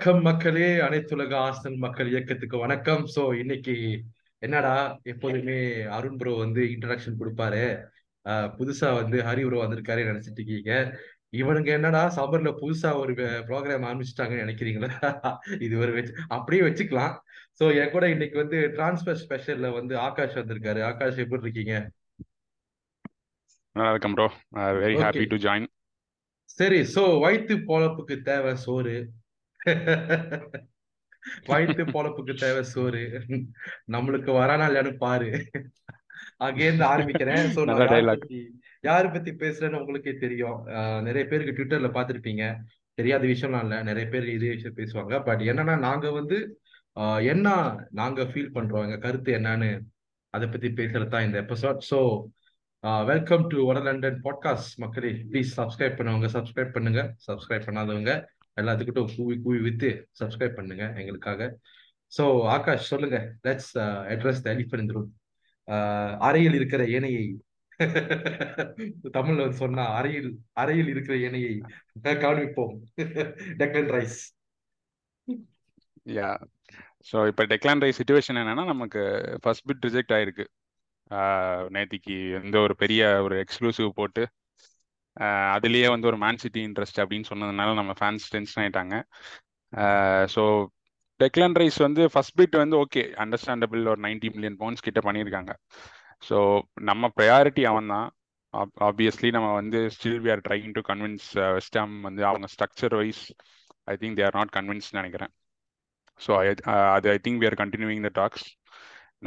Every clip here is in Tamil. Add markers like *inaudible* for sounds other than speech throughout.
வணக்கம் மக்களே அனைத்துலக ஆஸ்டல் மக்கள் இயக்கத்துக்கு வணக்கம். சோ இன்னைக்கு என்னடா எப்போதுமே அருண் ப்ரோ வந்து இன்ட்ரடக்ஷன் கொடுப்பாரு. புதுசா வந்து ஹரி ப்ரோ வந்திருக்காரு நினைச்சிட்டு இருக்கீங்க. இவனுங்க என்னடா சபர்ல புதுசா ஒரு ப்ரோக்ராம் ஆரம்பிச்சிட்டாங்கன்னு நினைக்கிறீங்களா? *laughs* இது ஒரு வச்சு அப்படியே வச்சுக்கலாம். சோ என் கூட இன்னைக்கு வந்து டிரான்ஸ்பர் ஸ்பெஷல்ல வந்து ஆகாஷ் வந்திருக்காரு. ஆகாஷ் எப்படி இருக்கீங்க? Bro very happy to join சரி சோ வயிற்று பொழப்புக்கு தேவை சோறு. வயிற்று பொழப்புக்கு தேவை சோறு. நம்மளுக்கு வரானா இல்லையான்னு பாரு. அங்கேருந்து ஆரம்பிக்கிறேன். சோ யார் பத்தி பேசுறேன்னு உங்களுக்கே தெரியும். நிறைய பேருக்கு ட்விட்டர்ல பார்த்திருப்பீங்க. தெரியாத விஷயம்லாம் இல்ல. நிறைய பேர் இதே விஷயம் பேசுவாங்க. பட் என்னன்னா நாங்க வந்து என்ன நாங்க ஃபீல் பண்றோம்? எங்க கருத்து என்னன்னு அதை பத்தி பேசுறது தான் இந்த எபிசோட் ஸோ வெல்கம் டு வட லண்டன் பாட்காஸ்ட் மக்களே ப்ளீஸ் சப்ஸ்கிரைப் பண்ணுவாங்க சப்ஸ்கிரைப் பண்ணுங்க. சப்ஸ்கிரைப் பண்ணாதவங்க எல்லாத்துக்கிட்டும் கூவி கூவி வித்து சப்ஸ்கிரைப் பண்ணுங்க எங்களுக்காக. ஸோ ஆகாஷ் சொல்லுங்க. Let's address the elephant room அறையில் இருக்கிற ஏனையை. *laughs* தமிழ்ல வந்து சொன்னா அறையில் அறையில் இருக்கிற ஏனையை காண்பிப்போம் டெக்கன் ரைஸ் யா ஸோ இப்போ டெக்லான் ரைஸ் சுச்சுவேஷன் என்னன்னா நமக்கு ஃபர்ஸ்ட் பிட் ரிஜெக்ட் ஆயிருக்கு. Uh, நேத்திக்கு எந்த ஒரு பெரிய ஒரு எக்ஸ்க்ளூசிவ் போட்டு அதுலேயே வந்து ஒரு மேன் சிட்டி இன்ட்ரெஸ்ட் அப்படின்னு சொன்னதுனால நம்ம ஃபேன்ஸ் டென்ஷன் ஆயிட்டாங்க. ஸோ டெக்லன் ரைஸ் வந்து ஃபர்ஸ்ட் பிட் வந்து ஓகே அண்டர்ஸ்டாண்டபிள் ஒரு நைன்டி மில்லியன் பவுண்ட்ஸ் கிட்ட பண்ணியிருக்காங்க. ஸோ நம்ம ப்ரையாரிட்டி அவன் தான் ஆப்வியஸ்லி நம்ம வந்து still we are trying to convince West Ham வந்து அவங்க structure wise I think they are not convince நினைக்கிறேன். ஸோ uh, அது I think we are continuing the talks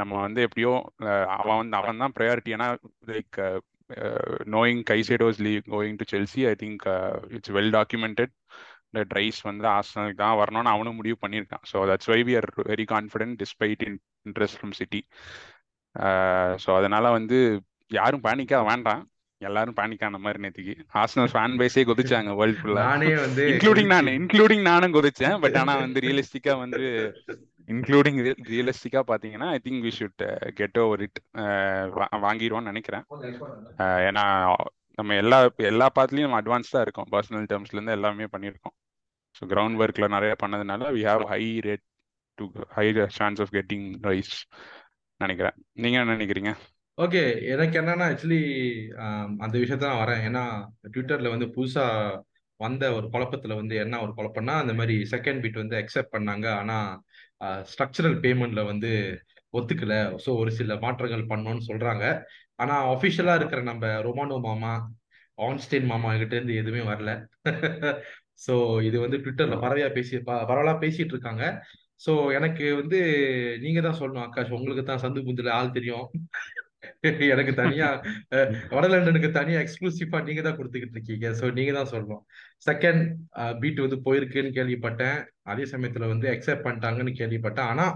நம்ம வந்து எப்படியோ uh, அவன் வந்து அவன் தான் ப்ரையாரிட்டி ஏன்னா like uh, knowing Caicedo's leave going to Chelsea I think it's well documented that Rice வந்து ஆஸ்டனுக்கு தான் வரணும்னு அவனும் முடிவு பண்ணியிருக்கான். So that's why we are very confident despite in interest from City so அதனால வந்து யாரும் பேனிக்கா வேண்டாம். எல்லாரும் பேனிக் ஆன மாதிரி நேத்திக்கு. ஆர்சனல் ஃபேன் பேஸே கொதிச்சாங்க வேர்ல்ட் ஃபுல்லா நானே வந்து இன்க்ளூடிங் நான் இன்க்ளூடிங் நானும் கொதிச்சேன். பட் ஆனா வந்து ரியலிஸ்டிக்கா வந்து இன்க்ளூடிங் ரியலிஸ்டிக்கா பாத்தீங்கன்னா I think we should get over it வாங்கிடுவோம்னு நினைக்கிறேன். Uh, ஏன்னா நம்ம எல்லா எல்லா பார்ட்லயும் நம்ம அட்வான்ஸ் தான் இருக்கோம். பர்சனல் டேர்ம்ஸ்ல இருந்து எல்லாமே பண்ணியிருக்கோம். ஸோ கிரவுண்ட் ஒர்க்ல நிறைய பண்ணதுனால we have high rate to high chance of getting Rice நினைக்கிறேன். நீங்க என்ன நினைக்கிறீங்க? ஓகே எனக்கு என்னன்னா ஆக்சுவலி um, அந்த விஷயத்த நான் வரேன். ஏன்னா ட்விட்டர்ல வந்து புதுசா வந்த ஒரு குழப்பத்துல வந்து என்ன ஒரு குழப்பம்னா அந்த மாதிரி செகண்ட் பீட் வந்து அக்செப்ட் பண்ணாங்க. ஆனா ஸ்ட்ரக்சரல் பேமெண்ட்ல வந்து ஒத்துக்கல. ஸோ ஒரு சில மாற்றங்கள் பண்ணோன்னு சொல்றாங்க. ஆனா அஃபிஷியலா இருக்கிற நம்ம ரொமானோ மாமா ஆன்ஸ்டைன் மாமா கிட்ட இருந்து எதுவுமே வரல. *laughs* ஸோ இது வந்து ட்விட்டர்ல பரவையா பேசி பரவலா பேசிட்டு இருக்காங்க. ஸோ எனக்கு வந்து நீங்க தான் சொல்லணும் ஆகாஷ். உங்களுக்கு தான் சந்து புந்தில் ஆள் தெரியும். எனக்கு தனியா வடலண்டனுக்கு தனியா எக்ஸ்க்ளூசிவா நீங்க தான் கொடுத்துக்கிட்டு இருக்கீங்க. ஸோ நீங்க தான் சொல்லணும். செகண்ட் பீட் வந்து போயிருக்குன்னு கேள்விப்பட்டேன். அதே சமயத்துல வந்து அக்செப்ட் பண்ணிட்டாங்கன்னு கேள்விப்பட்டேன். ஆனா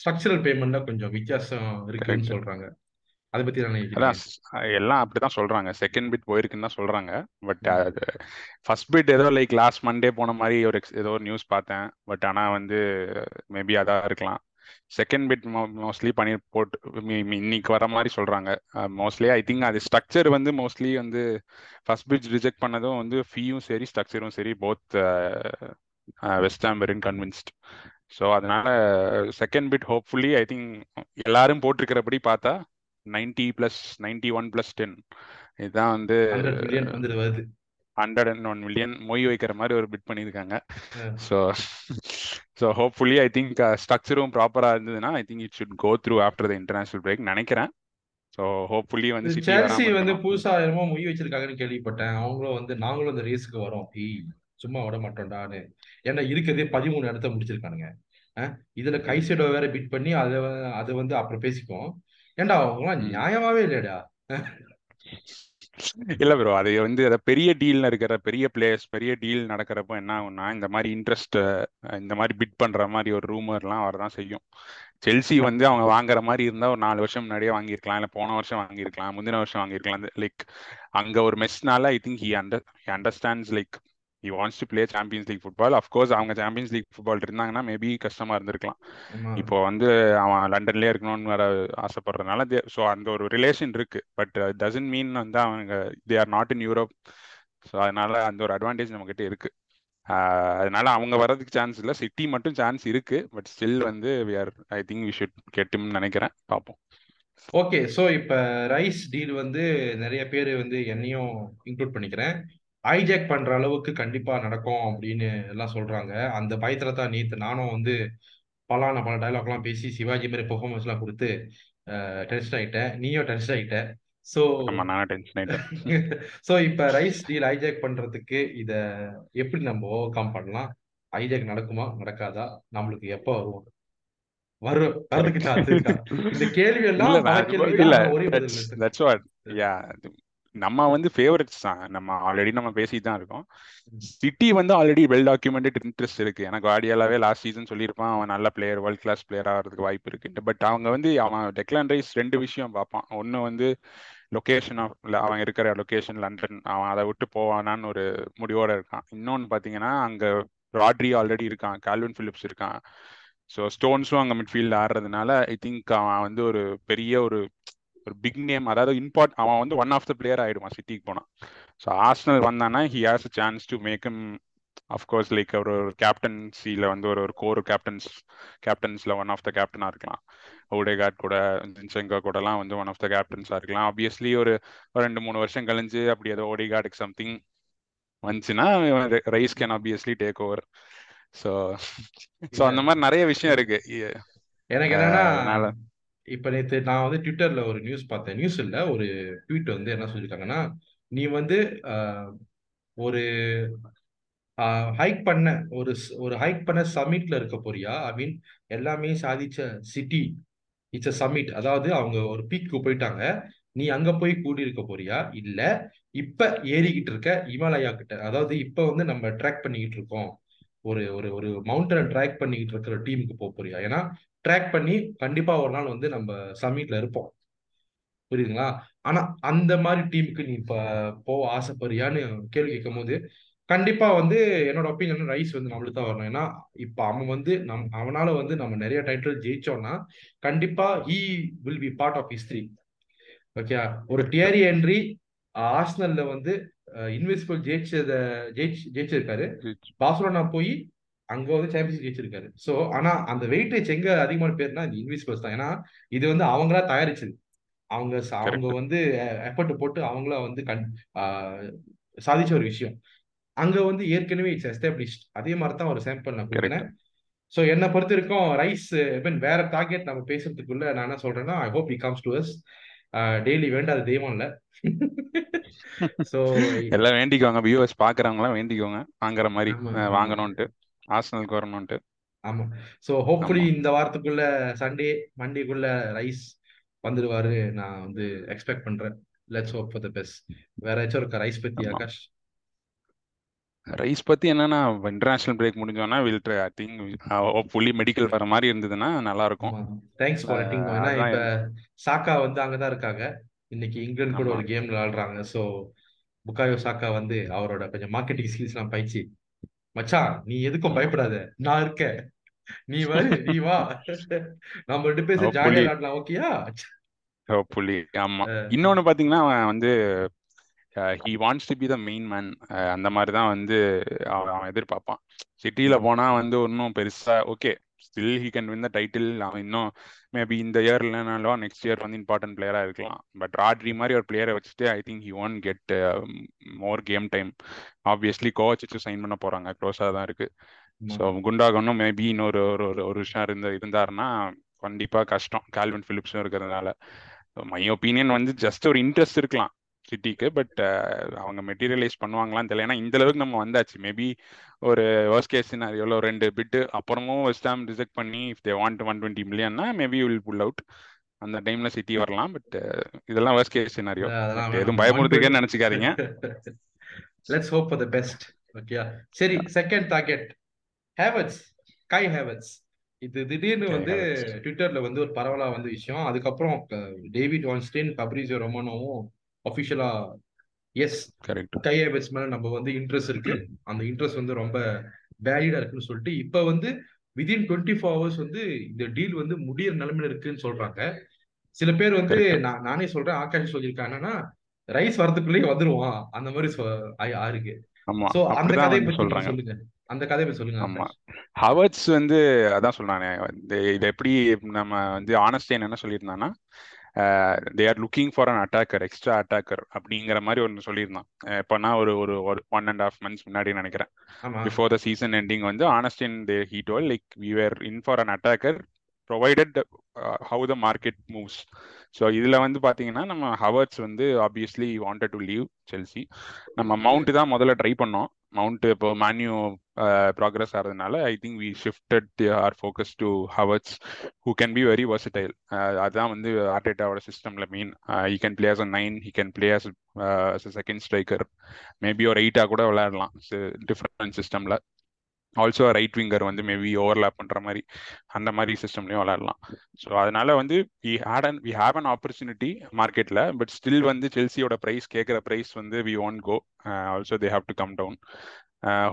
ஸ்ட்ரக்சரல் பேமெண்ட்ல கொஞ்சம் வித்தியாசம் இருக்குன்னு சொல்றாங்க. அதை பத்தி எல்லாம் அப்படிதான் சொல்றாங்க. செகண்ட் பிட் போயிருக்குன்னு தான் சொல்றாங்க. பட் அது ஃபர்ஸ்ட் பிட் ஏதோ லைக் லாஸ்ட் மண்டே போன மாதிரி ஒரு ஏதோ ஒரு நியூஸ் பார்த்தேன். பட் ஆனா வந்து மேபி அதான் இருக்கலாம். செகண்ட் பிட் மோஸ்ட்லி பண்ணி போட்டு இன்னைக்கு வர மாதிரி சொல்றாங்க. மோஸ்ட்லி ஐ திங்க் அது ஸ்ட்ரக்சர் வந்து மோஸ்ட்லி வந்து ஃபர்ஸ்ட் பிட் ரிஜெக்ட் பண்ணதும் வந்து ஃபீயும் சரி ஸ்ட்ரக்சரும் சரி போத் வெஸ்ட் ஆம்பரின் கன்வின்ஸ்ட் ஸோ அதனால second bid hopefully I think எல்லாரும் போட்டிருக்கிறபடி பார்த்தா ninety plus ninety one plus ten இதுதான் வந்து ஹண்ட்ரட் அண்ட் ஒன் மில்லியன் மொய் வைக்கிற மாதிரி ஒரு பிட் பண்ணியிருக்காங்க. So so hopefully I think ஸ்ட்ரக்சரும் ப்ராப்பராக இருந்ததுன்னா I think it should go through after the international break நினைக்கிறேன். ஸோ ஹோப்ஃபுல்லி வந்து செல்சி வந்து புதுசா என்னமோ மொய் வச்சிருக்காங்கன்னு கேள்விப்பட்டேன். அவங்களும் வந்து நாங்களும் இந்த ரேஸுக்கு வரோம். சும்மா விட மாட்டோம்டான்னு ஏன்னா இருக்கிறதே பதிமூணு இடத்த முடிச்சிருக்கானுங்க. இதுல கைசைடோ வேற பிட் பண்ணி அதை அதை வந்து அப்புறம் பேசிப்போம் ஏன்டா அவங்களாம் நியாயமாவே இல்லையடா. இல்ல ப்ரோ அது வந்து அத பெரிய டீல்ல இருக்கிற பெரிய பிளேயர்ஸ் பெரிய டீல் நடக்கிறப்ப என்ன ஆகும்னா இந்த மாதிரி இன்ட்ரெஸ்ட் இந்த மாதிரி பிட் பண்ற மாதிரி ஒரு ரூமர்லாம் வரதான் செய்யும். செல்சி வந்து அவங்க வாங்குற மாதிரி இருந்தா ஒரு நாலு வருஷம் முன்னாடியே வாங்கியிருக்கலாம் இல்ல போன வருஷம் வாங்கியிருக்கலாம் முந்தின வருஷம் வாங்கியிருக்கலாம். லைக் அங்க ஒரு மெஸ்னால I think he under understands like he wants to play Champions League football of course அவங்க சாம்பியன்ஸ் லீக் ஃபுட்பால் இருந்தாங்கன்னா மேபி கஷ்டமா இருந்திருக்கலாம். இப்போ வந்து அவன் லண்டன்லயே இருக்கணும்னு வேற ஆசைப்படுறதுனால ஸோ அந்த ஒரு ரிலேஷன் இருக்கு. பட் டசன்ட் மீன் வந்து அவங்க they are not in Europe so அதனால அந்த ஒரு அட்வான்டேஜ் நம்ம கிட்ட இருக்கு அதனால அவங்க வர்றதுக்கு சான்ஸ் இல்லை. சிட்டி மட்டும் சான்ஸ் இருக்கு. பட் ஸ்டில் வந்து we are I think we should கெட்டும்னு நினைக்கிறேன். பார்ப்போம். ஓகே ஸோ இப்போ ரைஸ் டீல் வந்து நிறைய பேர் வந்து என்னையும் இன்க்ளூட் பண்ணிக்கிறேன். ஹைஜாக் பண்ற அளவுக்கு கண்டிப்பா நடக்கும் அப்படின்னு எல்லாம் சொல்றாங்க. அந்த பயத்துல தான் நேத்து நானும் வந்து பலான பல டைலாக்லாம் பேசி சிவாஜி மாதிரி பெர்ஃபார்மன்ஸ் எல்லாம் கொடுத்து டென்ஷன் ஆயிட்டேன். நீயும் டென்ஷன் ஸோ டென்ஷன் ஆயிட்டேன். ஸோ இப்போ ரைஸ் டீல் ஹைஜாக் பண்றதுக்கு இத எப்படி நம்ம ஓவர் கம் பண்ணலாம்? ஹைஜாக் நடக்குமா? நடக்காதா? நம்மளுக்கு எப்போ வரும்? வரும் வரதுக்கு இந்த கேள்வி எல்லாம் நம்ம வந்து ஃபேவரட்ஸ் தான். நம்ம ஆல்ரெடி நம்ம பேசிட்டு தான் இருக்கோம். சிட்டி வந்து ஆல்ரெடி வெல் டாக்குமெண்டட் இன்ட்ரெஸ்ட் இருக்கு. எனக்கு வாடியாலாவே லாஸ்ட் சீசன் சொல்லியிருப்பான். அவன் நல்ல பிளேயர் வேர்ல்ட் கிளாஸ் பிளேயர் ஆகிறதுக்கு வாய்ப்பு இருக்கு பட் அவங்க வந்து அவன் டெக்லான் ரைஸ் ரெண்டு விஷயம் பார்ப்பான். ஒன்னு வந்து லொகேஷன் ஆஃப் அவன் இருக்கிற லொகேஷன் லண்டன் அவன் அதை விட்டு போவானான்னு ஒரு முடிவோட இருக்கான். இன்னொன்னு பாத்தீங்கன்னா அங்க ராட்ரி ஆல்ரெடி இருக்கான். கால்வின் பிலிப்ஸ் இருக்கான். ஸோ ஸ்டோன்ஸும் அங்கே மிட்ஃபீல்ட் ஆடுறதுனால ஐ திங்க் அவன் வந்து ஒரு பெரிய ஒரு ஒரு பிக் நேம் அதாவது இம்பார்ட் அவன் வந்து ஒன் ஆஃப் த பிளேயர் ஆயிடுவான் சிட்டிக்கு போனான் ஸோ ஆர்ஸ்னல் வந்தானா he has a chance to make him of course like ஒரு ஒரு கேப்டன்சியில் வந்து ஒரு ஒரு கோர் கேப்டன்ஸ் கேப்டன்ஸில் ஒன் ஆஃப் த கேப்டனாக இருக்கலாம். ஓடேகார்ட் கூட ஜின்செங்கா கூடலாம் வந்து ஒன் ஆஃப் த கேப்டன்ஸாக இருக்கலாம். ஆப்வியஸ்லி ஒரு ரெண்டு மூணு வருஷம் கழிஞ்சு அப்படி ஏதோ ஓடேகார்டுக்கு சம்திங் வந்துச்சுன்னா Rice can obviously take over so so அந்த மாதிரி நிறைய விஷயம் இருக்கு. எனக்கு என்னன்னா இப்ப நேற்று நான் வந்து ட்விட்டர்ல ஒரு நியூஸ் பார்த்தேன். நியூஸ் இல்ல ஒரு ட்வீட் வந்து என்ன சொல்லியிருக்காங்கன்னா நீ வந்து ஒரு ஹைக் பண்ண ஒரு ஒரு ஹைக் பண்ண சமிட்ல இருக்க போறியா? ஐ மீன் எல்லாமே சாதிச்ச சிட்டி இட்ஸ் அ சமிட் அதாவது அவங்க ஒரு பீக்கு போயிட்டாங்க. நீ அங்க போய் கூடி இருக்க போறியா? இல்ல. இப்ப ஏறிக்கிட்டு இருக்க இமாலயா கிட்ட. அதாவது இப்ப வந்து நம்ம ட்ராக் பண்ணிக்கிட்டு இருக்கோம். ஒரு ஒரு ஒரு மவுண்டனை ட்ராக் பண்ணிக்கிட்டு இருக்கிற டீமுக்கு போக போறியா? ஏன்னா ட்ராக் பண்ணி கண்டிப்பா ஒரு நாள் வந்து நம்ம சமிட்ல இருப்போம். புரியுதுங்களா? ஆனா அந்த மாதிரி டீமுக்கு நீ இப்ப போக ஆசைப்படுறியான்னு கேள்வி கேட்கும் போது கண்டிப்பா வந்து என்னோட ஒப்பீனியன் ரைஸ் வந்து நம்மளுக்கு தான் வரணும். ஏன்னா இப்ப அவன் வந்து நம் அவனால வந்து நம்ம நிறைய டைட்டில் ஜெயிச்சோம்னா கண்டிப்பா he will be part of history okay ஒரு டியரி என்ட்ரி ஆர்சனல்ல வந்து இன்விசிபிள் ஜெயிச்சத ஜெயிச்சு ஜெயிச்சிருக்காரு. பார்சலோனா போய் அங்க வந்து சாம்பியன்ஸ் ஜெயிச்சிருக்காரு. சோ ஆனா அந்த வெயிட்டேஜ் எங்க அதிகமான பேர்னா இந்த இன்விசிபிள்ஸ் தான். ஏன்னா இது வந்து அவங்களா தயாரிச்சது. அவங்க ச- அவங்க வந்து எஃபர்ட் போட்டு அவங்களா வந்து கண் சாதிச்ச ஒரு விஷயம். அங்க வந்து ஏற்கனவே இட்ஸ் எஸ்டாப்ளிஷ்ட் அதே மாதிரி தான் ஒரு சாம்பிள் நான் கரெக்ட் ஸோ என்னை பொறுத்த வரைக்கும் ரைஸ் மீன் வேற டார்கெட் நம்ம பேசுறதுக்குள்ள நான் என்ன சொல்றேன்னா I hope he comes to us daily வேண்டாத தெய்வம் இல்ல. *laughs* ஸோ எல்லாம் வேண்டிக்கோங்க. வியூவர்ஸ் பாக்குறவங்க எல்லாம் வேண்டிக்கோங்க. வாங்குற மாதிரி வாங்கணும்ட்டு ஆர்சனலுக்கு வரணும்ட்டு ஆமா. ஸோ ஹோப்ஃபுல்லி இந்த வாரத்துக்குள்ள சண்டே மண்டேக்குள்ள ரைஸ் வந்துருவாரு நான் வந்து எக்ஸ்பெக்ட் பண்றேன். Let's hope for the best வேற ஏதாச்சும் இருக்கா? ரைஸ் பத்தி ஆகாஷ்? ரைஸ் பத்தி என்னன்னா international break முடிஞ்சோன்னா will I think fully medical வர மாதிரி இருந்ததுன்னா நல்லா இருக்கும் தேங்க்ஸ் ஃபார் லெட்டிங் ஏன்னா இப்ப சாக்கா வந்து அங்கதான் இருக்காங்க. இன்னைக்கு இங்கிலாந்து கூட ஒரு கேம் விளையாடுறாங்க ஸோ புக்காயோ சாக்கா வந்து அவரோட கொஞ்சம் மார்க்கெட்டிங் ஸ்கில்ஸ் எல்லாம் பயிற்சி மச்சான் நீ எதுக்கும் பயப்படாத. நான் இருக்கேன். நீ வரு நீ வா. நம்ம ரெண்டு பேரும் ஜாலியா விளையாடலாம் ஓகேயா ஹோப்ஃபுல்லி ஆமா. இன்னொன்னு பாத்தீங்கன்னா அவன் வந்து he wants to be the main man அந்த மாதிரி தான் வந்து அவன் எதிர்பார்ப்பான். சிட்டியில போனா வந்து ஒன்றும் பெருசா okay still he can win the title அவன் இன்னும் மேபி இந்த இயர் இல்லைனாலும் நெக்ஸ்ட் இயர் வந்து இம்பார்ட்டன்ட் பிளேயரா இருக்கலாம். பட் ராட்ரி மாதிரி ஒரு பிளேயரை வச்சுட்டு I think he won get more game time obviously coach வச்சு சைன் பண்ண போறாங்க. க்ளோஸாக தான் இருக்கு. ஸோ குண்டாகனும் மேபி இன்னொரு ஒரு ஒரு ஒரு வருஷம் இருந்து இருந்தாருன்னா கண்டிப்பா கஷ்டம். கால்வின் பிலிப்ஸும் இருக்கிறதுனால. மை ஒப்பீனியன் வந்து ஜஸ்ட் ஒரு இன்ட்ரெஸ்ட் இருக்கலாம். சிட்டிக்கு பட் அவங்க மெட்டீரியலைஸ் பண்ணுவாங்களான்னு தெரியல. ஏன்னா இந்த அளவுக்கு நம்ம வந்தாச்சு. மேபி ஒரு வர்ஸ்ட் கேஸ் ஒரு ரெண்டு பிட்டு அப்புறமும் வெஸ்டாம் ரிஜெக்ட் பண்ணி if they want one twenty மில்லியன்னா maybe will pull out அந்த டைம்ல சிட்டி வரலாம் பட் இதெல்லாம் வர்ஸ்ட் கேஸ் சினாரியோ எதுவும் வேணாம். ஒன் பயமுறுத்துக்கே டுவெண்ட்டி நினைச்சுக்காதீங்க let's hope for the best ஓகேயா சரி second target Havertz Kai Havertz இது திடீர்னு வந்து. ட்விட்டர்ல வந்து ஒரு பரவலா வந்த விஷயம். அதுக்கப்புறம் டேவிட் வான்ஸ்டேன் ஃபப்ரிசியோ ரொமானோவும் அஃபிஷியலா எஸ் கரெக்ட் கை ஹேவர்ட்ஸ் மேல நம்ம வந்து இன்ட்ரெஸ்ட் இருக்கு. அந்த இன்ட்ரெஸ்ட் வந்து ரொம்ப வேலிடா இருக்குன்னு சொல்லிட்டு இப்ப வந்து விதின் டுவெண்ட்டி ஃபோர் ஹவர்ஸ் வந்து இந்த டீல் வந்து முடியிற நிலைமையில இருக்குன்னு சொல்றாங்க. சில பேர் வந்து நான் நானே சொல்றேன் ஆகாஷ் சொல்லியிருக்காங்க என்னன்னா ரைஸ் வரதுக்குள்ளேயே வந்துருவான். அந்த மாதிரி சொ- ஆ- ஆ இருக்கு. ஆமா சோ அந்த கதையை பத்தி சொல்லுங்க. அந்த கதையை சொல்லுங்க ஆமா. ஹவர்ட்ஸ் வந்து அதான் வந்து இதை எப்படி நம்ம வந்து ஆனஸ்டைன் என்ன சொல்லியிருந்தான்னா they are looking for an attacker extra attacker அப்படிங்கிற மாதிரி ஒன்று சொல்லியிருந்தான். எப்போனா ஒரு ஒரு ஒன் அண்ட் ஹாஃப் மந்த்ஸ் முன்னாடி நினைக்கிறேன். பிஃபோர் த சீசன் எண்டிங் வந்து Ornstein they he told like we were in for an attacker provided how the market moves so இதில் வந்து பார்த்தீங்கன்னா நம்ம ஹவர்ட்ஸ் வந்து obviously wanted to leave Chelsea நம்ம மவுண்ட் தான் முதல்ல ட்ரை பண்ணோம். மவுண்ட் இப்போ மேன்யூ ப்ராக்ரஸ் ஆகிறதுனால I think we shifted our focus to Havertz who can be very versatile அதுதான் வந்து ஆர்டேட்டாவோட சிஸ்டமில் main he can play as a nine he can play as second striker maybe ஒரு எயிட்டாக கூட விளையாடலாம். டிஃப்ரெண்ட் சிஸ்டமில் ஆல்சோ ரைட் விங்கர் வந்து மேபி ஓவர்லேப் பண்ணுற மாதிரி அந்த மாதிரி சிஸ்டம்லையும் விளையாடலாம். ஸோ அதனால வந்து we had an we have an opportunity மார்க்கெட்டில் பட் ஸ்டில் வந்து செல்சியோட ப்ரைஸ் கேட்குற ப்ரைஸ் வந்து we won't go also they have to come down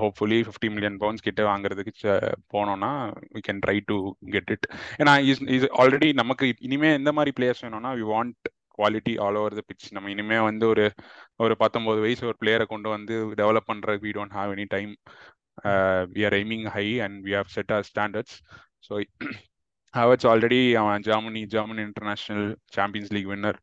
hopefully fifty million pounds கிட்ட வாங்குறதுக்கு uh, போனோம்னா we can try to get it ஏன்னா இஸ் இது ஆல்ரெடி நமக்கு இனிமே எந்த மாதிரி பிளேயர்ஸ் வேணும்னா we want quality all over the pitch நம்ம இனிமே வந்து ஒரு ஒரு பத்தொன்பது வயசு ஒரு பிளேயரை கொண்டு வந்து டெவலப் பண்றதுக்கு we don't have any time we are aiming high and we have set our standards so Havertz already அவன் Germany German international Champions League winner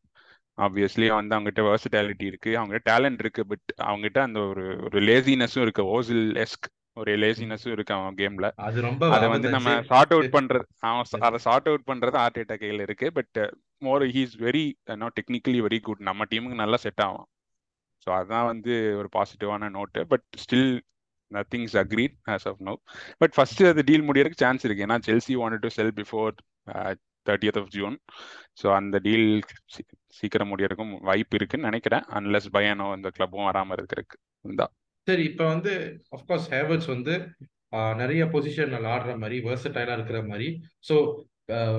obviously வந்து அவங்ககிட்ட வெர்சிட்டாலிட்டி இருக்கு. அவங்ககிட்ட டேலண்ட் இருக்கு பட் அவங்ககிட்ட அந்த ஒரு ஒரு லேசினஸும் இருக்கு. ஓசில் எஸ்க் ஒரு லேசினஸும் இருக்கு அவன் கேம்ல அது ரொம்ப அதை வந்து நம்ம சார்ட் அவுட் பண்றது அவன் அதை சார்ட் அவுட் பண்றது ஆர்டேட்டா கையில இருக்கு. But more he's very no technically very good நம்ம டீமுக்கு நல்லா செட் ஆகும் ஸோ அதுதான் வந்து ஒரு பாசிட்டிவான note but still nothing is agreed as of now but first அது டீல் முடியறதுக்கு சான்ஸ் இருக்கு. ஏன்னா Chelsea wanted to sell before thirtieth of June so அந்த டீல் சீக்கிரம் முடியறதுக்கும் வாய்ப்பு இருக்குன்னு நினைக்கிறேன். அன்லெஸ் பயனோ இந்த கிளப்பும் வராமல் இருக்கிறதுக்கு தான் சரி இப்ப வந்து அஃப்கோர்ஸ் ஹேவர்ட்ஸ் வந்து நிறைய பொசிஷன்ல ஆடுற மாதிரி வெர்சடைலா இருக்கிற மாதிரி. ஸோ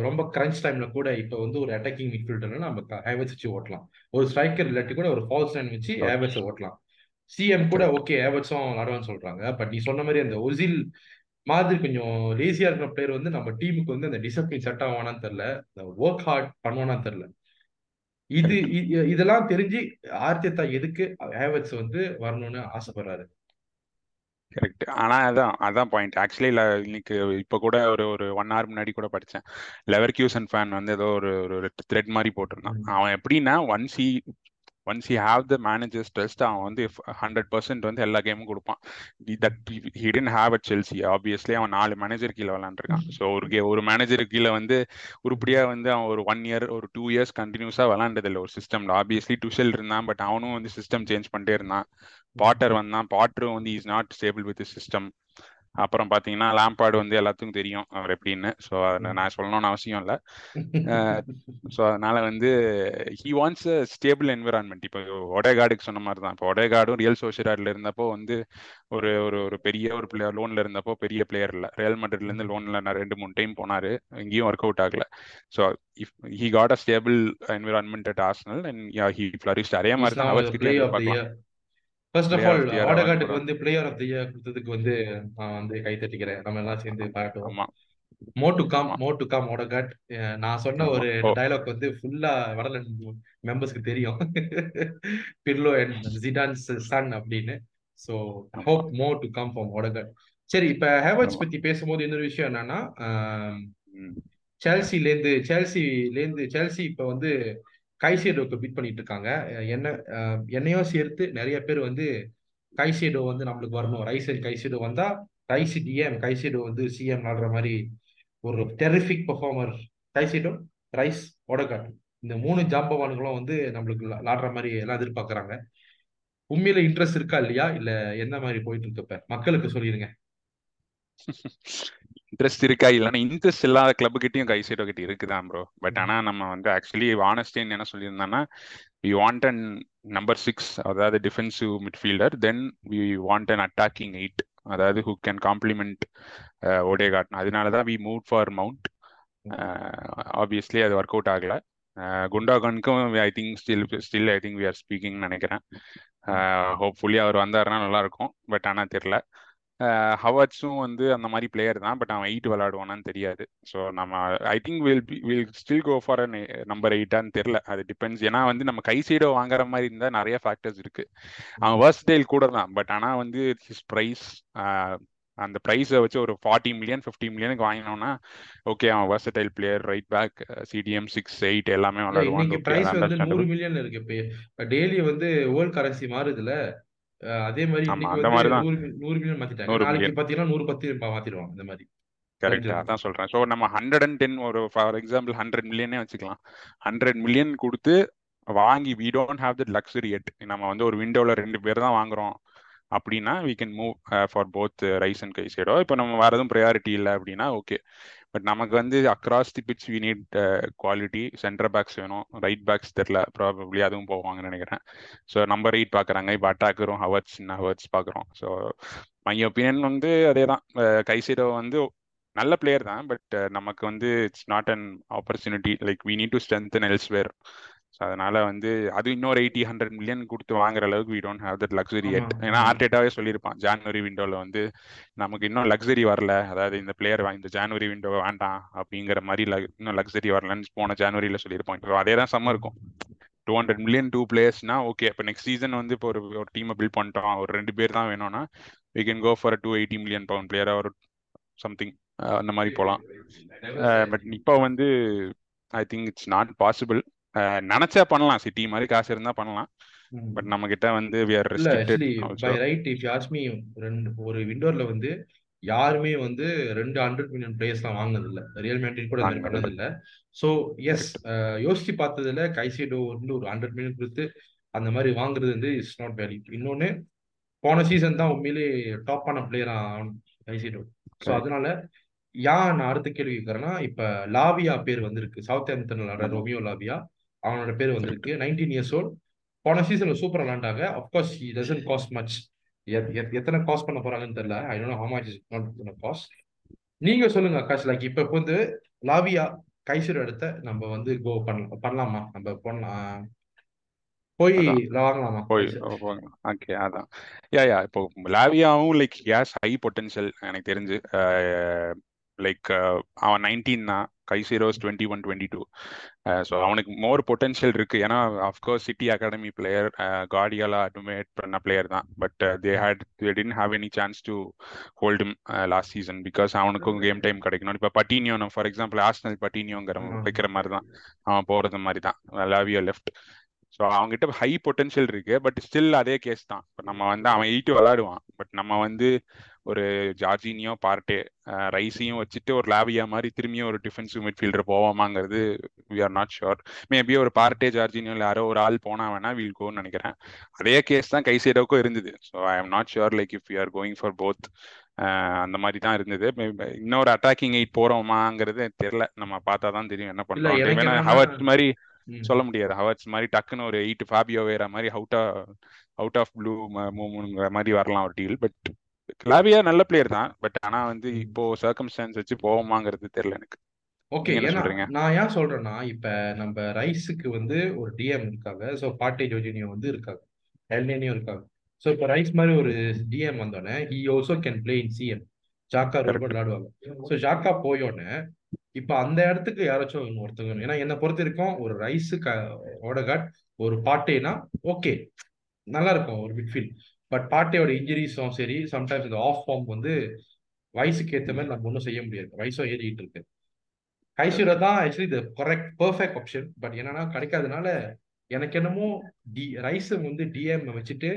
ரொம்ப கிரன்ச் டைம்ல கூட இப்ப வந்து ஒரு அட்டாக்கிங் மிட்ஃபீல்டர்ல நம்ம ஹேவர்ட்ஸ் வச்சு ஓட்டலாம். ஒரு ஸ்ட்ரைக்கர் இல்லாட்டி கூட ஒரு ஃபால்ஸ் லைன் வச்சு. ஹேவர்ட்ஸ் ஓட்டலாம். சிஎம் கூட. ஓகே ஹேவர்ட்ஸும் விளாடுவான்னு சொல்றாங்க. பட் நீ சொன்ன மாதிரி அந்த ஒசில் மாதிரி கொஞ்சம் லேசியா இருக்கிற பிளேயர் வந்து நம்ம டீமுக்கு வந்து அந்த டிசிப்ளின் செட் ஆவானான்னு தெரியல. இந்த ஒர்க் ஹார்ட் பண்ணுவானான்னு தெரியல. இது இதெல்லாம் தெரிஞ்சு ஆர்டெத்தா எதுக்கு ஹேவர்ட்ஸ் வந்து வரணும்னு ஆசைப்படுறாரு? கரெக்ட் ஆனா அதான் அதான் பாயிண்ட் ஆக்சுவலி இன்னைக்கு இப்ப கூட ஒரு ஒரு ஒன் ஹவர் முன்னாடி கூட படிச்சேன். லெவர் கியூசன் ஃபேன் வந்து ஏதோ ஒரு ஒரு த்ரெட் மாதிரி போட்டிருந்தான். அவன் எப்படின்னா once he once he have the manager's trust அவன் வந்து ஹண்ட்ரட் பர்சன்ட் வந்து எல்லா கேமும் கொடுப்பான். That he didn't have at Chelsea obviously அவன் நாலு மேனேஜர் கீழே விளாண்டுருக்கான் ஸோ ஒரு கே ஒரு மேனேஜர் கீழே வந்து உருப்படியாக வந்து அவன் ஒரு ஒன் இயர் ஒரு டூ இயர்ஸ் கண்டினியூஸாக விளாண்டதில்ல ஒரு சிஸ்டம்ல ஆப்வியஸ்லி டுஷல் இருந்தான் பட் அவனும் வந்து சிஸ்டம் சேஞ்ச் பண்ணிட்டே இருந்தான். பாட்டர் வந்தான். பாட்டரும் வந்து is not stable with system அப்புறம் பாத்தீங்கன்னா லேம்பாடு வந்து எல்லாத்துக்கும் தெரியும் அவர் எப்படின்னு. ஸோ நான் சொல்லணும்னு அவசியம் இல்லை. ஸோ *laughs* அதனால வந்து he wants a stable environment இப்போ ஒடேகார்டுக்கு சொன்ன மாதிரி தான். இப்போ ஒடேகார்டும் ரியல் சோஷியராட்ல இருந்தப்போ வந்து ஒரு ஒரு ஒரு பெரிய ஒரு பிளேயர் லோன்ல இருந்தப்போ பெரிய பிளேயர் இல்லை. ரியல் மட்ரிட்ல இருந்து லோன்ல நான் ரெண்டு மூணு டைம் போனாரு. எங்கேயும் ஒர்க் அவுட் ஆகல. So if he got a stable environment at Arsenal and he flourished அதே மாதிரி தான் ஹவர்ஸ் ஃபர்ஸ்ட் ஆஃப் ஆல் ஆடகாட்டுக்கு வந்து பிளேயர் ஆஃப் தி இயர் கொடுத்ததுக்கு வந்து நான் வந்து கை தட்டிக்கிறேன். நம்ம எல்லாம் சேர்ந்து பாராட்டுவோம் more to come more to come Odegaard நான் சொன்ன ஒரு டயலாக் வந்து ஃபுல்லா வடலன் மெம்பர்ஸ்க்கு தெரியும். பிர்லோ அண்ட் ஜிடான்ஸ் சன் அப்படின்னு. So hope more to come from Odegaard சரி இப்ப ஹேவர்ட்ஸ் பத்தி பேசும்போது இன்னொரு விஷயம் என்னன்னா செல்சிலேருந்து செல்சிலேருந்து செல்சி இப்ப வந்து கைசேடோக்கு பிட் பண்ணிட்டு இருக்காங்க என்ன என்னையும் சேர்த்து நிறைய பேர் வந்து கைசேடோ வந்து நம்மளுக்கு வரணும். ரைஸ் அண்ட் கைசேடோ வந்தா ரைஸ் டிஎம் கைசேடோ வந்து சிஎம் ஆடுற மாதிரி ஒரு terrific performer Caicedo Rice Odegaard இந்த மூணு ஜாம்பவான்களும் வந்து நம்மளுக்கு லாடுற மாதிரி எல்லாம் எதிர்பார்க்கறாங்க. உண்மையில இன்ட்ரெஸ்ட் இருக்கா இல்லையா? இல்ல என்ன மாதிரி போயிட்டு இருக்கப்ப மக்களுக்கு சொல்லிடுங்க. *laughs* இன்ட்ரெஸ்ட் இருக்கா இல்லைன்னா இன்ட்ரெஸ்ட் இல்லாத கிளப் கிட்டயும் கைசைடோ கிட்ட இருக்குதான் ப்ரோ பட் ம். ஆனா நம்ம வந்து ஆக்சுவலி ஆனஸ்டின் என்ன சொல்லியிருந்தோம்னா we want an number six அதாவது defensive midfielder then we want an attacking eight அதாவது ஹூ கேன் காம்ப்ளிமெண்ட் ஓடேகாட் அதனால தான் we move for Mount obviously அது ஒர்க் அவுட் ஆகல. குண்டாகனுக்கும் I think still still I think we are speaking நினைக்கிறேன். ஹோப்ஃபுல்லி அவர் வந்தாருன்னா நல்லா இருக்கும் பட் ஆனால் தெரில ஹவர்ட்ஸும் வந்து அந்த மாதிரி பிளேயர் தான். பட் அவன் எயிட் விளையாடுவானான்னு தெரியாது. ஸோ நம்ம I think will will still go for number எயிட்டான்னு தெரில அது டிபெண்ட்ஸ் ஏன்னா வந்து நம்ம கை சைடோ வாங்குற மாதிரி இருந்தால் நிறைய ஃபேக்டர்ஸ் இருக்கு. அவன் வேர்ஸ்டைல் கூட தான். பட் ஆனால் வந்து ஹிஸ் ப்ரைஸ் அந்த ப்ரைஸை வச்சு ஒரு ஃபார்ட்டி மில்லியன் ஃபிஃப்டி மில்லியனுக்கு வாங்கினோம்னா ஓகே அவன் versatile player right back CDM six eight எல்லாமே விளையாடுவான். பிரைஸ் வந்து நூறு மில்லியன் இருக்கு இப்ப டெய்லி வந்து வேர்ல்ட் கரன்சி மாறுதுல. அதே மாதிரி நூறு மில்லியன் மாத்திட்டாங்க. நாளைக்கு பாத்தீங்கன்னா நூறு பத்து மாத்திடுவாங்க இந்த மாதிரி கரெக்ட். அதான் சொல்றேன். ஸோ நம்ம ஹண்ட்ரட் அண்ட் டென் ஒரு ஃபார் எக்ஸாம்பிள் ஹண்ட்ரட் மில்லியனே வச்சுக்கலாம். ஹண்ட்ரட் மில்லியன் கொடுத்து வாங்கி we don't have the luxury yet நம்ம வந்து ஒரு விண்டோவில் ரெண்டு பேர் தான் வாங்குறோம். அப்படின்னா we can move for both Rice and Caicedo இப்போ நம்ம வரதும் எதுவும் ப்ரையாரிட்டி இல்லை அப்படின்னா ஓகே பட் நமக்கு வந்து across the pitch we need quality centre backs வேணும் ரைட் பேக்ஸ் தெரில ப்ராபப்ளி அதுவும் போவாங்கன்னு நினைக்கிறேன். ஸோ நம்பர் எயிட் பார்க்குறாங்க இப்போ அட்டாக்கரும் ஹவர்ஸ் சின்ன ஹவர்ட்ஸ் பார்க்குறோம் ஸோ மை ஒப்பீனியன் வந்து அதே தான் கைசைடோ வந்து நல்ல பிளேயர் தான். பட் uh, நமக்கு வந்து it's not an opportunity like we need to strengthen elsewhere so அதனால வந்து அது இன்னொரு எயிட்டி ஹண்ட்ரட் மில்லியன் கொடுத்து வாங்குற அளவுக்கு we don't have that luxury yet ஏன்னா ஆர்டேட்டாவே சொல்லியிருப்பான் ஜான்வரி விண்டோவில் வந்து நமக்கு இன்னும் லக்ஸரி வரல. அதாவது இந்த பிளேயர் இந்த ஜான்வரி விண்டோ வேண்டாம். அப்படிங்கிற மாதிரி ல- இன்னும் லக்ஸரி வரலன்னு போன ஜான்வரியில் சொல்லியிருப்பான். இப்போ அதே தான் சம்ம இருக்கும். டூ ஹண்ட்ரட் மில்லியன் டூ பிளேயர்ஸ்னா ஓகே இப்போ நெக்ஸ்ட் சீசன் வந்து இப்போ ஒரு ஒரு டீமை பில்ட் பண்ணிட்டோம். ஒரு ரெண்டு பேர் தான் வேணும்னா we can go for two eighty million pound player ஒரு சம்திங் அந்த மாதிரி போகலாம் பட் இப்போ வந்து I think it's not possible நினைச்சா பண்ணலாம். சிட்டி மாதிரி காசு இருந்தா பண்ணலாம். பட் நம்ம கிட்ட வந்து we are restricted by right if Yasmi ரெண்டு ஒரு விண்டோர்ல வந்து யாருமே வந்து ரெண்டு ஹண்ட்ரட் மில்லியன் பிளேயர்ஸ்லாம் வாங்கினது இல்ல ரியல் மேட்ரிட் கூட மாதிரி பண்ணது இல்ல ஸோ எஸ் யோசிச்சு பார்த்ததுல கைசைடோ வந்து ஒரு ஹண்ட்ரட் மில்லியன் கொடுத்து அந்த மாதிரி வாங்குறது வந்து இட்ஸ் நாட் வேல்யூ இன்னொன்னு போன சீசன் தான் உண்மையிலே டாப்பான பிளேயரா கைசைடோ ஸோ அதனால ஏன் நான் அடுத்த கேள்வி கேட்கறேன்னா இப்ப லாவியா பேர் வந்திருக்கு. சவுத் ஆம்ப்டன் விளையாடுற ஆமா. ரோமியோ லாவியா அவனோட பேர் வந்திருக்கு. நைன்டீன் இயர்ஸ் ஓல்ட் போன சீசன்ல சூப்பரா விளையாண்டாங்க. Of course he doesn't cost much எத்தனை காஸ்ட் பண்ண போறாங்கன்னு தெரியல. I don't know how much is not cost நீங்க சொல்லுங்க ஆகாஷ். லைக் இப்ப வந்து லாவியா கைசர் எடுத்த நம்ம வந்து கோ பண்ணலாம் பண்ணலாமா? நம்ம பண்ணலாம் போய் வாங்கலாமா? போய் ஓகே அதான். யா யா இப்போ லாவியாவும் லைக் ஹேஸ் ஹை பொட்டன்ஷியல் எனக்கு தெரிஞ்சு. லைக் அவன் நைன்டீன் தான். கைசீரோஸ் twenty one twenty two so அவனுக்கு மோர் பொட்டன்ஷியல் இருக்கு. ஏன்னா of course City academy player Guardiola admit பண்ண பிளேயர் தான். But they had they didn't have any chance to hold last season because அவனுக்கும் கேம் டைம் கிடைக்கணும். இப்போ பட்டீனியோ ஃபார் எக்ஸாம்பிள் ஆர்ஸ்னல் பட்டீனியோங்கிற வைக்கிற மாதிரி தான். அவன் போறது மாதிரி தான். லாவியோ லெஃப்ட் ஸோ அவங்ககிட்ட ஹை பொட்டன்ஷியல் இருக்கு. பட் ஸ்டில் அதே கேஸ் தான். இப்போ நம்ம வந்து அவன் எயிட்டு விளாடுவான் பட் நம்ம வந்து ஒரு ஜார்ஜினியோ பார்ட்டே ரைஸையும் வச்சுட்டு ஒரு லாவியா மாதிரி திரும்பியும் ஒரு defensive midfielder போவோமாங்கிறது we are not sure maybe ஒரு பார்ட்டே ஜார்ஜினியோ யாரோ ஒரு ஆள் போனா வேணா வில் கோன்னு நினைக்கிறேன். அதே கேஸ் தான் கைசைடோக்கும் இருந்தது. So I am not sure like if you are going for both அந்த மாதிரி தான் இருந்தது. இன்னொரு அட்டாக்கிங் எயிட் போறோமாங்கிறது தெரியல. நம்ம பார்த்தா தான் தெரியும் என்ன பண்றோம் ஹவர்ட் மாதிரி. சொல்ல முடியாது. ஹவர்ட்ஸ் மாதிரி டக்குன்னு ஒரு எயிட் ஃபாபியோ வேற மாதிரி அவுட் அவுட் ஆஃப் ப்ளூ மூவ்ங்கிற மாதிரி வரலாம் ஒரு டீல் பட் கிளாவியா நல்ல பிளேயர் தான் பட் ஆனா வந்து. இப்போ சர்க்கம்ஸ்டான்ஸ் வச்சு போவோமாங்கிறது தெரியல எனக்கு. ஓகே நான் ஏன் சொல்றேன்னா இப்ப நம்ம ரைஸுக்கு வந்து ஒரு டிஎம் இருக்காங்க. ஸோ பாட்டே ஜோஜினியோ வந்து இருக்காங்க. எல்னேனியும் இருக்காங்க. ஸோ இப்போ ரைஸ் மாதிரி ஒரு டிஎம் வந்தோடனே he also can play in CM Xhaka ரொம்ப விளையாடுவாங்க. ஸோ ஜாக்கா போயோடனே இப்போ அந்த இடத்துக்கு யாராச்சும் ஒருத்தங்க. ஏன்னா என்னை பொறுத்த வரைக்கும் ஒரு ரைஸு க ஓடகாட் ஒரு பாட்டேனா ஓகே நல்லா இருக்கும் ஒரு மிட்ஃபீல்ட் பட் பாட்டியோட இன்ஜுரிஸும் சரி சம்டைம்ஸ் இந்த ஆஃப் ஃபார்ம் வந்து வயசுக்கு ஏற்ற மாதிரி நம்ம ஒன்றும் செய்ய முடியாது. வயசும் ஏறிட்டு இருக்கு. கைசூரா தான் ஆக்சுவலி இது கரெக்ட் பர்ஃபெக்ட் ஆப்ஷன் பட் என்னன்னா கிடைக்காதனால எனக்கு என்னமோ டி ரைஸ் வந்து டிஎம் வச்சுட்டு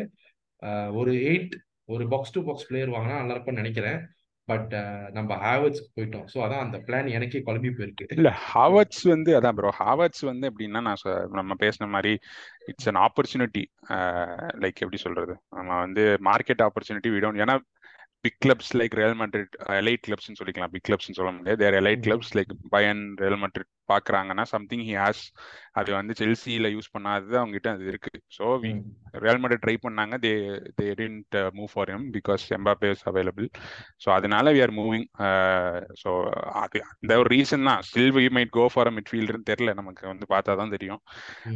ஒரு எயிட் ஒரு பாக்ஸ் டு பாக்ஸ் பிளேயர் வாங்கினா நல்லா இருக்கும்னு நினைக்கிறேன். பட் நம்ம ஹாவர்ட்ஸ் போயிட்டோம். ஸோ அதான் அந்த பிளான் எனக்கே குழம்பி போயிருக்கு. இல்ல ஹாவர்ட்ஸ் வந்து அதான் ப்ரோ ஹாவர்ட்ஸ் வந்து எப்படின்னா நான் நம்ம பேசின மாதிரி இட்ஸ் அன் ஆப்பர்ச்சுனிட்டி லைக் எப்படி சொல்றது? நம்ம வந்து மார்க்கெட் ஆப்பர்ச்சுனிட்டி விடும் ஏன்னா big clubs like Real Madrid elite கிளப்ஸ்னு சொல்லிக்கலாம். பிக் கிளப்ஸ்னு சொல்ல முடியாது. There elite. Clubs like Bayern Real Madrid பாக்குறாங்கன்னா something he has அது வந்து செல்சியில யூஸ் பண்ணாதது அவங்க கிட்ட அது இருக்கு. ஸோ. ரியல் மேட்ரிட் ட்ரை பண்ணாங்க. They they didn't move for him because Mbappe is available so அதனால வி ஆர் மூவிங் ஸோ அது அந்த ஒரு ரீசன் தான். Still we might go for a மிட்ஃபீல்டர்னு தெரியல. நமக்கு வந்து பார்த்தா தான் தெரியும்.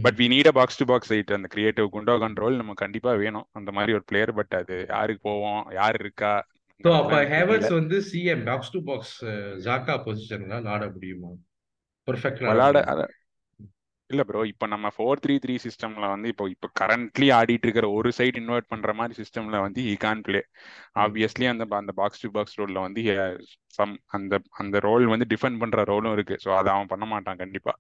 But we need a box to box eight அந்த கிரியேட்டிவ் குண்டோ கண்ட்ரோல் நம்ம கண்டிப்பா வேணும். அந்த மாதிரி ஒரு பிளேயர் பட் அது யாருக்கு போவோம்? யார் இருக்கா? ஸோ அப்ப ஹேவர்ட்ஸ் வந்து CM box to box Xhaka பொசிஷன்ல விளாட முடியுமா? பெர்ஃபெக்டா விளாட இல்ல ப்ரோ இப்போ நம்ம ஃபோர் த்ரீ த்ரீ சிஸ்டம்ல வந்து இப்போ இப்போ கரண்ட்லி ஆடிட்டு இருக்கிற ஒரு சைடு இன்வெர்ட் பண்ற மாதிரி சிஸ்டம்ல வந்து ஹி கான் பிளே ஆப்வியஸ்லி அந்த அந்த பாக்ஸ் டு பாக்ஸ் ரோல்ல வந்து சம் அந்த அந்த ரோல் வந்து டிஃபெண்ட் பண்ற ரோலும் இருக்கு. ஸோ அதை அவன் பண்ண மாட்டான் கண்டிப்பா.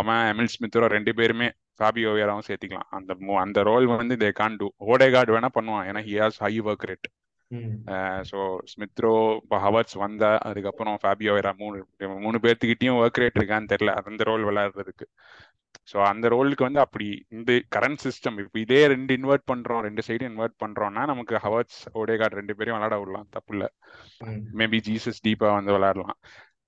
அவன் எமில் ஸ்மித்தரோ ரெண்டு பேருமே ஃபாபியோ வேராவும் சேர்த்திக்கலாம். அந்த அந்த ரோல் வந்து தே கான் டூ ஓடேகார்டு வேணா பண்ணுவான். ஏன்னா he has high work rate so Smith Rowe இப்போ ஹவர்ஸ் வந்தா அதுக்கப்புறம் ஃபேபியோ வேற மூணு மூணு பேர்த்துக்கிட்டையும் ஒர்க் ரேட் இருக்கான்னு தெரியல. அந்த ரோல் விளையாடுறதுக்கு. ஸோ அந்த ரோலுக்கு வந்து அப்படி இந்த கரண்ட் சிஸ்டம் இப்போ இதே ரெண்டு இன்வெர்ட் பண்றோம் ரெண்டு சைடு இன்வெர்ட் பண்றோம்னா நமக்கு ஹவர்ஸ் ஓடேகார்ட் ரெண்டு பேரையும் விளையாட விடலாம். தப்பு இல்லை. மேபி ஜீசஸ் டீப்பா வந்து விளையாடலாம்.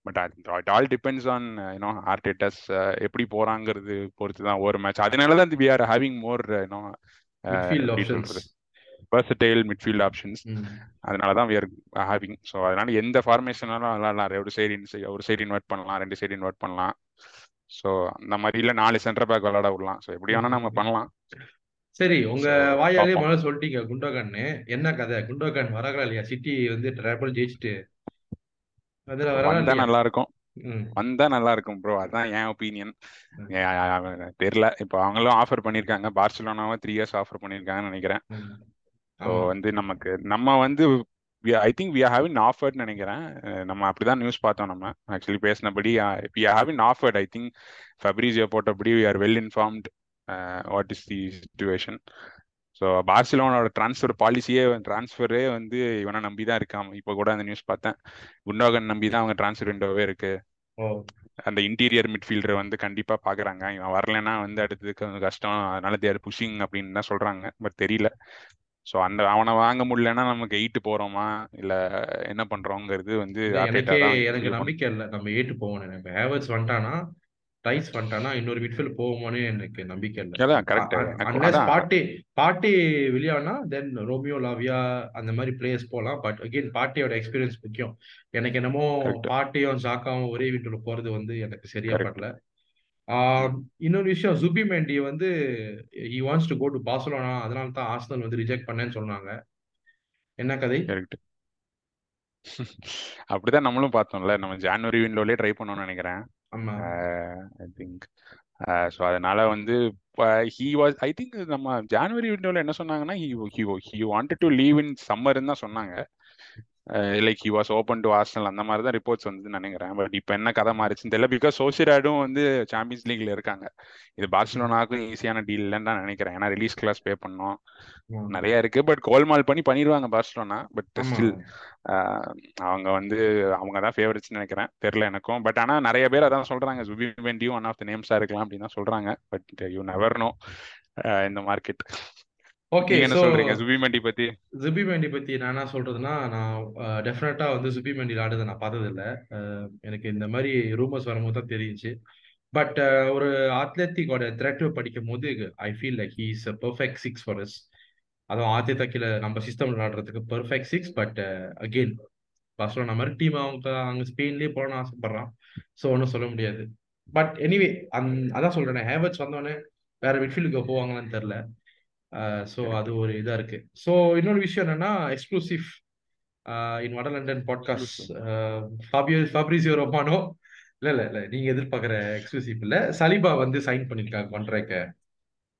But it all depends on you know Arteta's எப்படி போறாங்கிறது பொறுத்து தான் ஒரு மேட்ச் அதனால தான் we are having more you know midfield options அதனால தான் are having ஸோ அதனால எந்த ஃபார்மேஷனாலும் விளாடலாம் ஒரு சைடு ஒரு சைடு இன்வெர்ட் பண்ணலாம் ரெண்டு சைடு இன்வெர்ட் பண்ணலாம். ஸோ அந்த மாதிரி இல்ல நாலு சென்டர் பேக் விளாட விடலாம். ஸோ எப்படி வேணா நம்ம பண்ணலாம். சரி உங்க வாயாலே. முதல்ல சொல்லிட்டீங்க குண்டோகான்னு. என்ன கதை? குண்டோகான் வராங்களா இல்லையா? சிட்டி வந்து ட்ராபிள் ஜெயிச்சுட்டு. அதுல வந்தா நல்லா இருக்கும் வந்தா நல்லா இருக்கும் ப்ரோ அதான் என் ஒப்பீனியன். தெரியல. இப்போ அவங்களும் ஆஃபர் பண்ணிருக்காங்க. பார்சலோனாவும் த்ரீ இயர்ஸ் ஆஃபர் பண்ணிருக்காங்கன்னு நினைக்கிறேன். ஸோ வந்து நமக்கு நம்ம வந்து I think we have in offered நினைக்கிறேன். நம்ம அப்படிதான் நியூஸ் பார்த்தோம் நம்ம. Actually பேசினபடி we have in offered I think Fabrizio போட்டபடி we are well informed what is the situation so பார்சிலோனோட transfer பாலிசியே ட்ரான்ஸ்ஃபரே வந்து இவனை நம்பி தான் இருக்காம. இப்போ கூட அந்த நியூஸ் பார்த்தேன். குண்டோகன் நம்பி தான் அவங்க ட்ரான்ஸ்ஃபர் விண்டோவே இருக்கு. அந்த இன்டீரியர் மிட்ஃபீல்டரை வந்து கண்டிப்பா பாக்குறாங்க. இவன் வரலைன்னா வந்து அடுத்ததுக்கு கொஞ்சம் கஷ்டம். அதனால தேர் புஷிங் அப்படின்னு தான் சொல்றாங்க. பட் தெரியல. ஸோ அந்த அவனை வாங்க முடியலன்னா நமக்கு எயிட் போறோமா? இல்ல என்ன பண்றோங்கிறது வந்து எனக்கே எனக்கு நம்பிக்கை இல்லை. நம்ம ஏட்டு போவோம் இப்போ ஹேவர்ஸ் வந்துட்டானா டைஸ் வந்துட்டானா இன்னொரு மிட்ஃபீல்ட் போவோமான்னு எனக்கு நம்பிக்கை இல்லை. கரெக்ட் எனக்கு பாட்டி பாட்டி வெளியானா தென் ரோமியோ லாவியா அந்த மாதிரி பிளேயர்ஸ் போகலாம் பட் அகெயின் பாட்டியோட எக்ஸ்பீரியன்ஸ் முக்கியம். எனக்கு என்னமோ பாட்டியும் ஜாக்காவும் ஒரே வீட்டுல போறது வந்து எனக்கு சரியா படல. இன்னொரு விஷயம் ஜுபி மெண்டி வந்து he wants to go to Barcelona அதனால தான் ஆர்சனல் வந்து ரிஜெக்ட் பண்ணேன்னு சொன்னாங்க. என்ன கதை? கரெக்ட் அப்படிதான் நம்மளும் பார்த்தோம்ல நம்ம ஜான்வரி விண்டோலயே ட்ரை பண்ணோம்னு நினைக்கிறேன். ஆமா. ஐ திங்க் ஸோ அதனால வந்து ஹி வாஸ் ஐ திங்க் நம்ம ஜான்வரி விண்டோல என்ன சொன்னாங்கன்னா he he he wanted to leave in சம்மர்னு தான் சொன்னாங்க. Like he was open to Arsenal அந்த மாதிரி தான் ரிப்போர்ட்ஸ் வந்து நினைக்கிறேன். பட் இப்போ என்ன கதை மாறிச்சுன்னு தெரியல. பிகாஸ் சோசிராடும் வந்து சாம்பியன்ஸ் லீக்ல இருக்காங்க. இது பார்சலோனாக்கும் ஈஸியான டீல் இல்லைன்னு தான் நினைக்கிறேன். ஏன்னா ரிலீஸ் கிளாஸ் பே பண்ணோம். நிறைய இருக்கு. பட் கோல்மால் பண்ணி பண்ணிடுவாங்க பார்சலோனா பட் ஸ்டில் அவங்க வந்து அவங்க தான் ஃபேவரட்ஸ் நினைக்கிறேன். தெரியல எனக்கும். பட் ஆனா நிறைய பேர் அதான் சொல்றாங்க. ஜுபி ஒன் ஆஃப் த நேம்ஸா இருக்கலாம் அப்படின்னு தான் சொல்றாங்க. பட் யூ நெவர் நோ இந்த மார்க்கெட் ஓகே என்ன சொல்றீங்க? ஜுபி மெண்டி பத்தி? ஜுபி மெண்டி பத்தி நான் என்ன சொல்றதுன்னா நான் டெஃபினட்டா வந்து ஜுபி மெண்டி ஆடுறதை நான் பார்த்தது இல்ல எனக்கு இந்த மாதிரி ரூமர்ஸ் வரும்போது தான் தெரிஞ்சுச்சு. பட் ஒரு அத்லெட்டிக்கோட த்ரெட் படிக்கும் போது I feel like he is a perfect six for us அதுவும் ஆத்தியத்தா கீழே நம்ம சிஸ்டம் விளையாடுறதுக்கு perfect six but again Barcelona மாதிரி டீம் அவங்க அங்க ஸ்பெயின்லயே போகணும்னு ஆசைப்படுறான். ஸோ ஒன்றும் சொல்ல முடியாது. பட் எனிவே அந் அதான் சொல்றேன் ஹேவர்ட்ஸ் வந்தோடனே வேற மிட்ஃபீல்டுக்கு போவாங்களான்னு தெரியல. ஸோ அது ஒரு இதா இருக்கு. ஸோ இன்னொரு விஷயம் என்னன்னா எக்ஸ்க்ளூசிவ் இன் வட London podcast Fabio Fabrizio Romano இல்ல இல்ல இல்ல நீங்க எதிர்பார்க்குற எக்ஸ்க்ளூசிவ் இல்ல. சலிபா வந்து சைன் பண்ணிருக்காங்க கான்ட்ராக்ட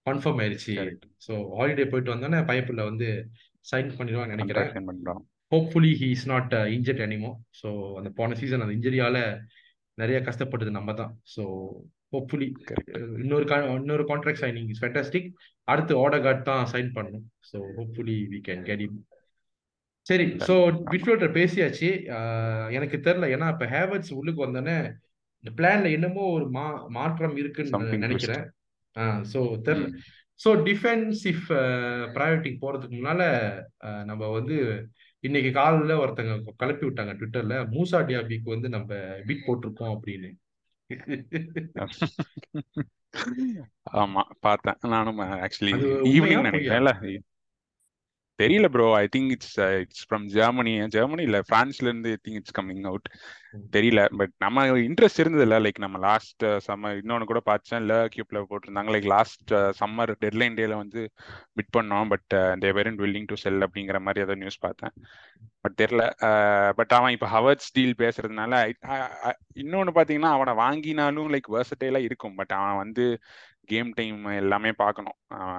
கன்ஃபார்ம் ஆயிருச்சு. கரெக்ட் ஸோ ஹாலிடே போயிட்டு வந்தோன்னே பைப்பில் வந்து சைன் பண்ணிடுவான்னு நினைக்கிறேன். Hopefully he is not injured anymore so அந்த போன சீசன் அந்த இன்ஜரியால நிறைய கஷ்டப்பட்டது நம்ம தான். ஸோ ஹோப்ஃபுல்லி இன்னொரு இன்னொரு கான்ட்ராக்ட் சைனிங் இஸ் ஃபேண்டாஸ்டிக் அடுத்து ஆர்டர் தான் சைன் பண்ணணும். So hopefully we can get him சரி ஸோ மிட்ஃபீல்டர் பேசியாச்சு. எனக்கு தெரியல. ஏன்னா இப்போ ஹேவர்ட்ஸ் உள்ளுக்கு வந்தோடனே இந்த பிளான்ல என்னமோ ஒரு மா மாற்றம் இருக்குன்னு நினைக்கிறேன். ஸோ தெரியல. ஸோ டிஃபென்சிவ் ப்ரையாரிட்டி போறதுக்கு முன்னால நம்ம வந்து இன்னைக்கு காலையில ஒருத்தங்க கிளப்பி விட்டாங்க ட்விட்டர்ல மூசா டியாபிக்கு வந்து நம்ம பீட் போட்டிருக்கோம் அப்படின்னு. *laughs* ஆமா பார்த்தேன். நானும் ஆக்சுவலி ஈவினிங் பொய்யா நினைக்கிறேன். இல்ல தெரியல bro I think it's it's from Germany Germany இல்ல பிரான்ஸ்ல இருந்து திங்க் இட்ஸ் கம்மிங் அவுட் தெரியல. பட் நம்ம இன்ட்ரெஸ்ட் இருந்தது இல்ல லைக் நம்ம லாஸ்ட் சம்மர் இன்னொன்னு கூட பார்த்தேன் ல கியூப்ல போட்டிருந்தாங்க. லைக் லாஸ்ட் சம்மர் டெட்லைன் டேல வந்து பிட் பண்ணோம். But they weren't willing to sell அப்படிங்கிற மாதிரி ஏதோ நியூஸ் பார்த்தேன். பட் தெரியல. பட் அவன் இப்போ ஹவர்ஸ் டீல் பேசுறதுனால இன்னொன்னு பாத்தீங்கன்னா அவனை வாங்கினாலும் லைக் வேர்சட்டைலா இருக்கும். பட் அவன் வந்து கேம் டைம் எல்லாமே பார்க்கணும்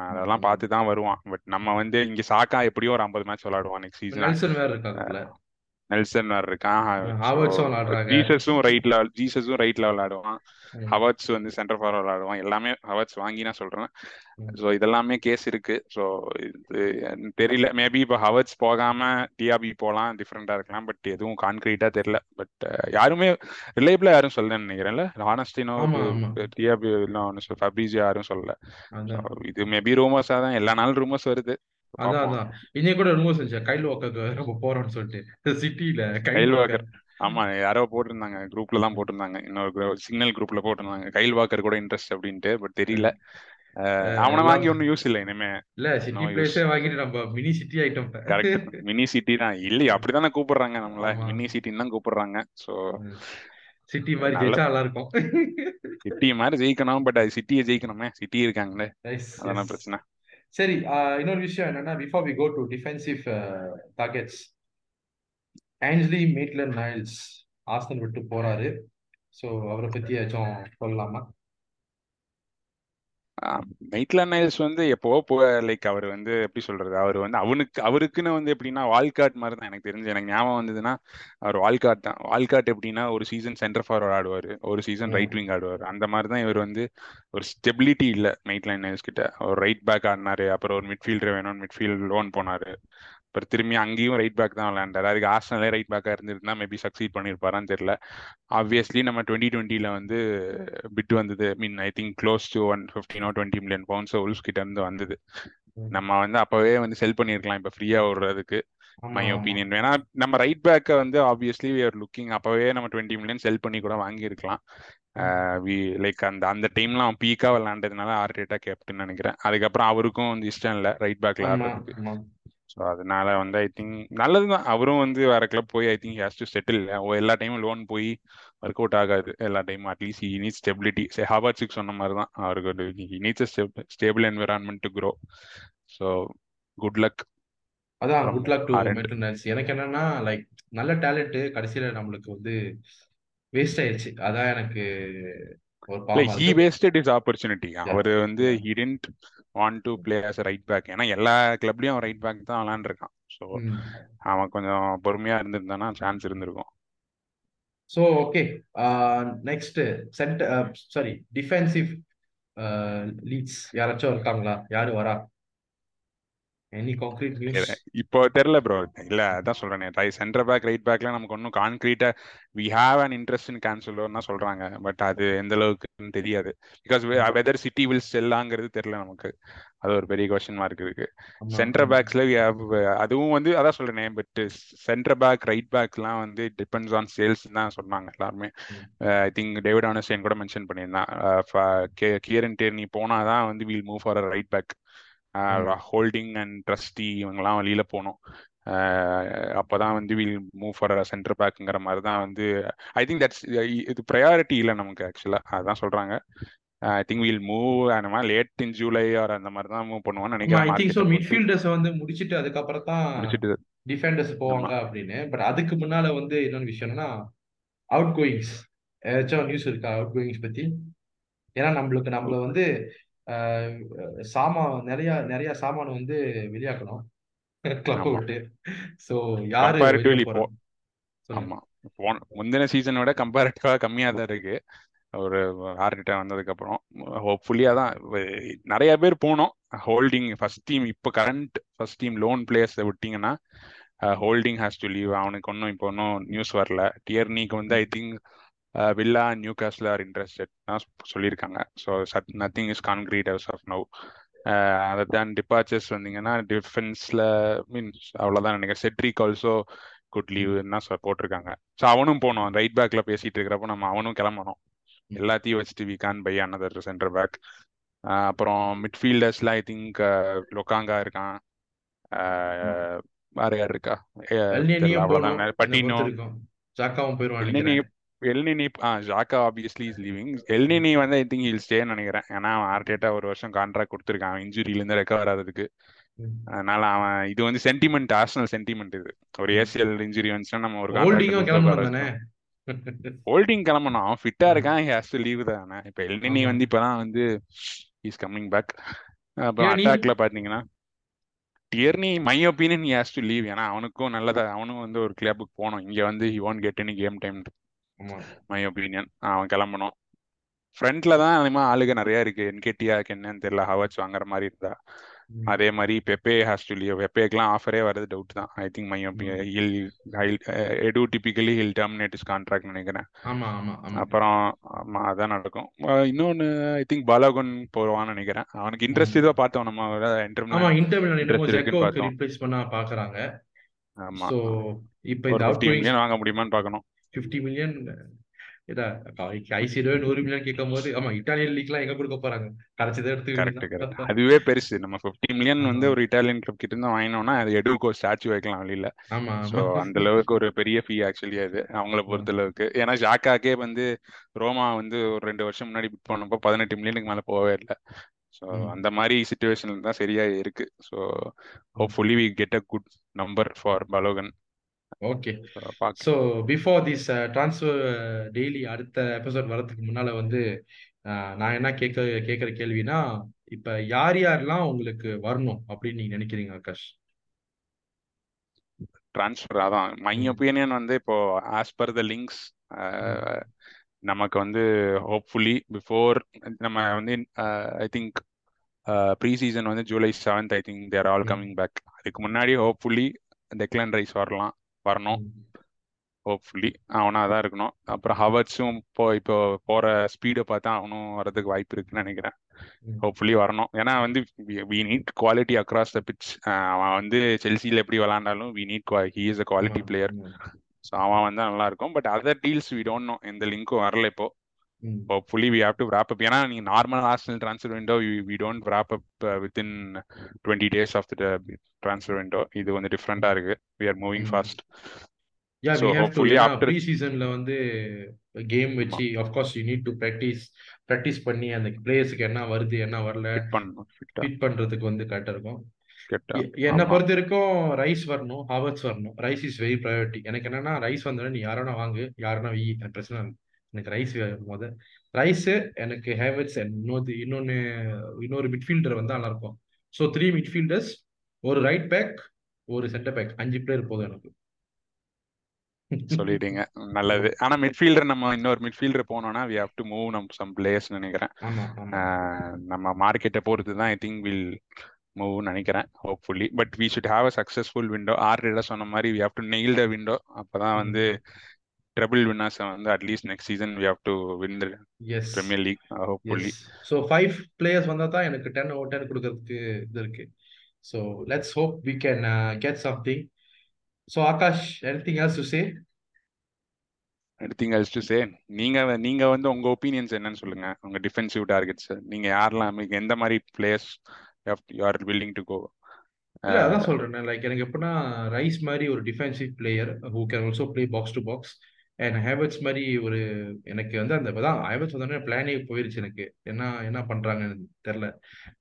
அதெல்லாம் பார்த்து தான் வருவான். பட் நம்ம வந்து இங்க சாக்கா எப்படியோ ஒரு ஐம்பது மேட்ச் விளையாடுவான் நெக்ஸ்ட் சீசன் நெல்சன் இருக்கான் ஜீசஸும் ரைட்ல ஜீசஸும் ரைட்ல விளையாடுவான். ஹவர்ட்ஸ் வந்து சென்டர் ஃபார்வர்ட் விளையாடுவான். எல்லாமே ஹவர்ட்ஸ் வாங்கி நான் சொல்றேன். ஸோ இதெல்லாமே கேஸ் இருக்கு. ஸோ இது தெரியல. மேபி இப்போ ஹவர்ட்ஸ் போகாம டிஆபி போகலாம் டிஃப்ரெண்டா இருக்கலாம். பட் எதுவும் கான்கிரீட்டா தெரியல. பட் யாருமே ரிலேபிளா யாரும் சொல்லலன்னு நினைக்கிறேன்ல ஹானஸ்டினோ டிஆபி ஃபப்ரிஜியோ யாரும் சொல்லல. இது மேபி ரூமர்ஸா தான். எல்லா நாளும் ரூமர்ஸ் வருது. அதான் அதான். இன்னைக்கு கூட ரூமர்ஸ் இருந்துச்சு கைல் வாக்கர் நம்ம போறோம்னு சொல்லிட்டு. சிட்டில கைல் வாக்கர். ஆமா யாரோ போட்டிருந்தாங்க குரூப்ல தான் போட்டிருந்தாங்க. இன்னொரு சிக்னல் குரூப்ல போட்டிருந்தாங்க. கைல் வாக்கர் கூட இன்ட்ரெஸ்ட் அப்படின்ட்டு பட் தெரியல. அவனை வாங்கி ஒன்னும் யூஸ் இல்ல இனிமே. இல்ல சிட்டி பிளேஸே வாங்கிட்டு நம்ம mini City item correct mini City தான். இல்லையா அப்படிதானே கூப்பிடுறாங்க நம்மள. மினி சிட்டின்னு தான் கூப்பிடுறாங்க. சோ சிட்டி மாதிரி ஜெயிச்சா நல்லா இருக்கும் சிட்டி மாதிரி ஜெயிக்கணும் பட் அது சிட்டியை ஜெயிக்கணுமே. சிட்டி இருக்காங்களே. அதான் பிரச்சனை. சரி இன்னொரு விஷயம் என்னன்னா before we go to defensive targets Ainsley Maitland Niles ஆஸ்தன் விட்டு போறாரு. ஸோ அவரை பத்தி ஏதாச்சும் சொல்லலாமா? மெய்ட்லர் நைல்ஸ் வந்து எப்போ லைக் அவர் வந்து எப்படி சொல்றது அவர் வந்து அவனுக்கு அவருக்குன்னு வந்து எப்படின்னா வால்காட் மாதிரி தான் எனக்கு தெரிஞ்சு. எனக்கு ஞாபகம் வந்ததுன்னா அவர் வால்காட் தான். வால்காட் எப்படின்னா ஒரு சீசன் சென்டர் ஃபார்வர்ட் ஆடுவார். ஒரு சீசன் ரைட் விங் ஆடுவார். அந்த மாதிரி தான் இவர் வந்து ஒரு ஸ்டெபிலிட்டி இல்லை மெய்ட்லைன் நைல்ஸ் கிட்ட. ஒரு ரைட் பேக் ஆடினாரு அப்புறம் ஒரு மிட்ஃபீல்டர் வேணும் மிட்ஃபீல்ட் லோன் போனாரு. அப்புறம் திரும்பி அங்கேயும் ரைட் பேக் தான் விளையாண்டாரு. அதுக்கு ஆஸ்டனலே ரைட் பேக்காக இருந்திருந்தா மேபி சக்சீட் பண்ணியிருப்பாரான்னு தெரியல. ஆப்வியஸ்லி நம்ம டுவெண்ட்டி டுவெண்ட்டியில் வந்து பிட் வந்தது. Mean I think close to one fifteen or twenty million pounds Wolves கிட்ட இருந்து வந்தது. நம்ம வந்து அப்பவே வந்து செல் பண்ணியிருக்கலாம் இப்போ ஃப்ரீயா விடுறதுக்கு மை ஒப்பீனியன் ஏன்னா நம்ம ரைட் பேக்கை வந்து ஆப்வியஸ்லி வி ஆர் லுக்கிங் அப்பவே நம்ம டுவெண்ட்டி மில்லியன் செல் பண்ணி கூட வாங்கியிருக்கலாம். வி லைக் அந்த அந்த டைம்ல அவன் பீக்கா விளாண்டதுனால ஆர்டேட்டா கேப்டன் நினைக்கிறேன். அதுக்கப்புறம் அவருக்கும் வந்து இஷ்டம் இல்லை ரைட் பேக்ல ஆடுறதுக்கு. ஸோ அதனால வந்து ஐ திங்க் நல்லது தான். அவரும் வந்து வேற கிளப் போய் I think has to settle எல்லா டைமும் லோன் போய் ஒர்க் அவுட் ஆகாது. எல்லா டைமும் at least he need stability say ஹாபர்ட்ஸுக்கு சொன்ன மாதிரி தான். அவருக்கு ஒரு needs stable environment to grow so good luck அதான் குட் லக் டு மெயின்டெனன்ஸ் எனக்கு என்னன்னா லைக் நல்ல டேலண்ட் கடைசியில நம்மளுக்கு வந்து வேஸ்ட் ஆயிடுச்சு அதான் எனக்கு ஒரு ஹி வேஸ்டட் இஸ் ஆப்பர்ச்சுனிட்டி அவர் வந்து he didn't want to play as right back ஏன்னா எல்லா கிளப்லயும் அவன் ரைட் பேக் தான் விளாண்டுருக்கான் ஸோ அவன் கொஞ்சம் பொறுமையா இருந்திருந்தானா சான்ஸ் இருந்திருக்கும். So okay next center sorry defensive leads யாராச்சும் இருக்காங்களா? யாரு வரா? இப்போ தெரியல ப்ரோ இல்ல அதான் சொல்றேன். சென்டர் பேக் ரைட் பேக்ல நமக்கு ஒன்றும் கான்கிரீட்டா we have an interest in கேன்சலோன்னு சொல்றாங்க. பட் அது எந்த அளவுக்குன்னு தெரியாது. பிகாஸ் வெதர் சிட்டி வில் செல்லாங்கிறது தெரியல நமக்கு. அது ஒரு பெரிய கொஸ்டின் மார்க் இருக்கு. சென்டர் பேக்ஸ்ல அதுவும் வந்து அதான் சொல்றேன் பட் சென்டர் பேக் ரைட் பேக்ஸ்லாம் வந்து டிபெண்ட்ஸ் ஆன் சேல்ஸ் தான் சொன்னாங்க எல்லாருமே. ஐ திங்க் டேவிட் ஆனஸ்டைன் கூட மென்ஷன் பண்ணியிருந்தான். கியரன் டேர்னி போனாதான் வந்து we'll move for right back Holding and Trusty இவங்கெல்லாம் வெளியில போனோம். அப்போதான் வந்து வில் மூவ் ஃபார் சென்டர் பேக்குங்கிற மாதிரி தான் வந்து ஐ திங்க் தட்ஸ் இது ப்ரையாரிட்டி இல்லை நமக்கு ஆக்சுவலாக அதுதான் சொல்றாங்க. ஐ திங்க் வில் மூவ் அந்த மாதிரி லேட் இன் ஜூலை ஆர் அந்த மாதிரி தான் மூவ் பண்ணுவான்னு நினைக்கிறேன் ஐ திங்க் சோ மிட்ஃபீல்டர்ஸ் வந்து முடிச்சிட்டு அதுக்கப்புறம் தான் முடிச்சிட்டு. டிஃபெண்டர்ஸ் போவாங்க அப்படின்னு. பட் அதுக்கு முன்னால வந்து இன்னொரு விஷயம்னா அவுட் கோயிங்ஸ் ஏதாச்சும் நியூஸ் இருக்கா அவுட் கோயிங்ஸ் பத்தி? ஏன்னா நம்மளுக்கு நம்மள வந்து சாமான் நிறைய நிறைய சாமான் வந்து வெளியாக்கணும். *laughs* கிளப் விட்டு. சோ யாரு ஆமா. முந்தின சீசனை விட கம்பேரிட்டிவா கம்மியா தான் இருக்கு. ஒரு ஆர்கிட்ட வந்ததுக்கு அப்புறம் ஹோப்ஃபுல்லியா தான் நிறைய பேர் போனோம். ஹோல்டிங் ஃபர்ஸ்ட் டீம் இப்போ current first team loan players விட்டீங்கன்னா ஹோல்டிங் ஹேஸ் டு லீவ் அவனுக்கு ஒன்றும் இப்போ ஒன்றும் நியூஸ் வரல. டியர்னிக்கு வந்து I think Villa Newcastle are interested தான் சொல்லியிருக்காங்க. So such nothing is concrete as of now அதை தான் டிபார்ச்சர்ஸ் வந்தீங்கன்னா டிஃபென்ஸ்ல மீன்ஸ் அவ்வளோதான் நினைக்கிறேன். செட்ரிக் ஆல்சோ குட் லீவ்னா போட்டிருக்காங்க. ஸோ அவனும் போனோம். ரைட் பேக்ல பேசிட்டு இருக்கிறப்போ நம்ம அவனும் கிளம்பணும். எல்லாத்தையும் வச்சுட்டு we can buy another center back அப்புறம் மிட்ஃபீல்டர்ஸ்ல ஐ திங்க் லொக்காங்கா இருக்கான். வேற யார் இருக்கா? Patino. Elneny ah Xhaka obviously is leaving Elneny வந்து ஐ திங்க் ஹில் ஸ்டேன்னு நினைக்கிறேன். ஏன்னா அவன் ஆர்டேட்டா ஒரு வருஷம் கான்ட்ராக்ட் கொடுத்துருக்கான். இன்ஜுரியிலேருந்து ரெக்கவர் ஆகிறதுக்கு அதனால அவன் இது வந்து சென்டிமெண்ட் ஆர்சனல் சென்டிமெண்ட் இது. ஒரு ஏசிஎல் இன்ஜுரி வந்துச்சுன்னா நம்ம ஒரு ஹோல்டிங் கிளம்பணும் அவன் ஃபிட்டா இருக்கான். ஹேஸ் டு லீவ் தானே. இப்போ எல்னினி வந்து இப்பதான் வந்து இஸ் கம்மிங் பேக் அப்புறம் அட்டாக்ல பாத்தீங்கன்னா Tierney my opinion has to leave ஏன்னா அவனுக்கும் நல்லதா அவனும் வந்து ஒரு கிளப்புக்கு போகணும். இங்க வந்து he won't get any game time my opinion அவன் கிளம்பணும். ஃப்ரண்ட்ல தான் அதிகமா ஆளுங்க நிறைய இருக்கு. என்கேடியா என்னன்னு தெரியல. ஹவர்ஸ் வாங்குற மாதிரி இருந்தா. அதே மாதிரி பெப்பே ஹாஸ் டு லீவ் பெப்பேக்கெல்லாம் ஆஃபரே வரது டவுட் தான். I think my. He'll Edu typically he'll terminate is contract நினைக்கிறேன். அப்புறம் ஆமா அதான் நடக்கும். இன்னொன்னு ஐ திங்க் பாலாகுன் போவான்னு நினைக்கிறேன். அவனுக்கு இன்ட்ரெஸ்ட் இதோ பார்த்தோம் நம்ம பாக்குறாங்க. ஆமா. இப்போ வாங்க முடியுமான்னு பார்க்கணும். ஃபிஃப்டி மில்லியன் ஐசிஏ நூறு மில்லியன் கேட்கும் போது ஆமா இட்டாலியன் லீக்லாம் எங்க கொடுக்க போறாங்க? கரைச்சதை எடுத்து கரெக்ட் கரெக்ட் அதுவே பெருசு. நம்ம ஃபிஃப்டி மில்லியன் வந்து ஒரு இட்டாலியன் கிளப் கிட்ட இருந்து வாங்கினோம்னா அது எடுக்கோ ஸ்டாச்சு வைக்கலாம் வெளியில ஆமா ஸோ அந்த அளவுக்கு ஒரு பெரிய ஃபீ ஆக்சுவலி அது. அவங்கள பொறுத்த அளவுக்கு. ஏன்னா ஜாக்காக்கே வந்து ரோமா வந்து ஒரு ரெண்டு வருஷம் முன்னாடி புக் பண்ணப்போ பதினெட்டு மில்லியனுக்கு மேல போகவே இல்லை. ஸோ அந்த மாதிரி சுச்சுவேஷன்ல தான் சரியா இருக்கு. So hopefully we get a good number for Balogun okay so before this transfer daily அடுத்த எபிசோட் வரதுக்கு முன்னால வந்து நான் என்ன கேட்க கேட்குற கேள்வினா இப்ப யார் யாரெல்லாம் உங்களுக்கு வரணும் அப்படின்னு நீங்க நினைக்கிறீங்க ஆகாஷ்? ட்ரான்ஸ்ஃபர் அதான். மை. ஒப்பீனியன் வந்து இப்போ ஆஸ் பர் த லிங்க்ஸ் நமக்கு வந்து ஹோப்ஃபுல்லி பிஃபோர் நம்ம வந்து ஐ திங்க் ப்ரீ சீசன் வந்து July seventh I think they're all coming back அதுக்கு முன்னாடி ஹோப்ஃபுல்லி டெக்லான் ரைஸ் வரலாம். வரணும். ஹோப்ஃபுல்லி அவனாக தான் இருக்கணும். அப்புறம் ஹவர்ட்ஸும் இப்போ இப்போ போகிற ஸ்பீடை பார்த்தா அவனும் வரதுக்கு வாய்ப்பு இருக்குன்னு நினைக்கிறேன். ஹோப்ஃபுல்லி வரணும். ஏன்னா வந்து we need quality across the pitch அவன் வந்து செல்சியில் எப்படி விளாண்டாலும் we need he is a quality player so அவன் வந்தால் நல்லா இருக்கும். But other deals we don't know எந்த லிங்க்கும் வரல இப்போ. Hopefully we have to wrap up ஏன்னா நீங்கள் normal Arsenal transfer window we don't wrap up within twenty days of the transfer window இது கொஞ்சம் டிஃப்ரெண்டாக இருக்கு. We are moving fast yeah we have to pre சீசன்ல வந்து கேம் வச்சு of course you need to practice practice பண்ணி அந்த பிளேயர்ஸ்க்கு என்ன வருது என்ன வரல ஃபிட் பண்றதுக்கு வந்து கரெக்டா இருக்கும். என்னை பொறுத்த வரைக்கும் ரைஸ் வரணும் ஹாவர்ட்ஸ் வரணும். ரைஸ் இஸ் வெரி ப்ரையாரிட்டி எனக்கு என்னன்னா ரைஸ் வந்தோடனே நீ யாரானா வாங்கு யாரானா வை பிரச்சனை இல்லை. எனக்கு ரைஸ் முத ரைஸ் எனக்கு ஹேவர்ட்ஸ் இன்னொரு இன்னொன்னு இன்னொரு மிட்ஃபீல்டர் வந்தா நல்லா இருக்கும் ஸோ த்ரீ மிட்ஃபீல்டர்ஸ் ஒரு ரைட் பேக் ஒரு சென்டர் பேக் அஞ்சு பிளேயர் போதும் எனக்கு. சொல்லிட்டீங்க. நல்லது. ஆனா மிட்ஃபீல்டர் நம்ம இன்னொரு மிட்ஃபீல்டர் போனோம்னா வி ஹேவ் டு மூவ் நம் சம் பிளேயர்ஸ் நினைக்கிறேன். நம்ம மார்க்கெட்டை பொறுத்து தான் ஐ திங்க் வில் மூவ் நினைக்கிறேன் hopefully but we should have a successful window Arteta சொன்ன மாதிரி we have to nail the window அப்பதான் வந்து ட்ரபிள் வின்னர்ஸ் வந்து at least next season we have to win the Premier League hopefully so five players வந்தா தான் எனக்கு டென் ஓவர் டென் கொடுக்கறதுக்கு இது இருக்கு. So let's hope we can get something so Akash anything else to say anything else to say நீங்க நீங்க வந்து உங்க ஒப்பீனியன்ஸ் என்னன்னு சொல்லுங்க. உங்க டிஃபென்சிவ் டார்கெட்ஸ் நீங்க யாரெல்லாம் எந்த மாதிரி players you are willing to go அதான் சொல்றேன். லைக் எனக்கு எப்படின்னா ரைஸ் மாதிரி ஒரு defensive player who can also play box to box and Havertz மாதிரி ஒரு எனக்கு வந்து அந்த தான் ஹேபிட்ஸ் வந்தோடனே பிளானே போயிருச்சு எனக்கு. என்ன என்ன பண்றாங்கன்னு தெரில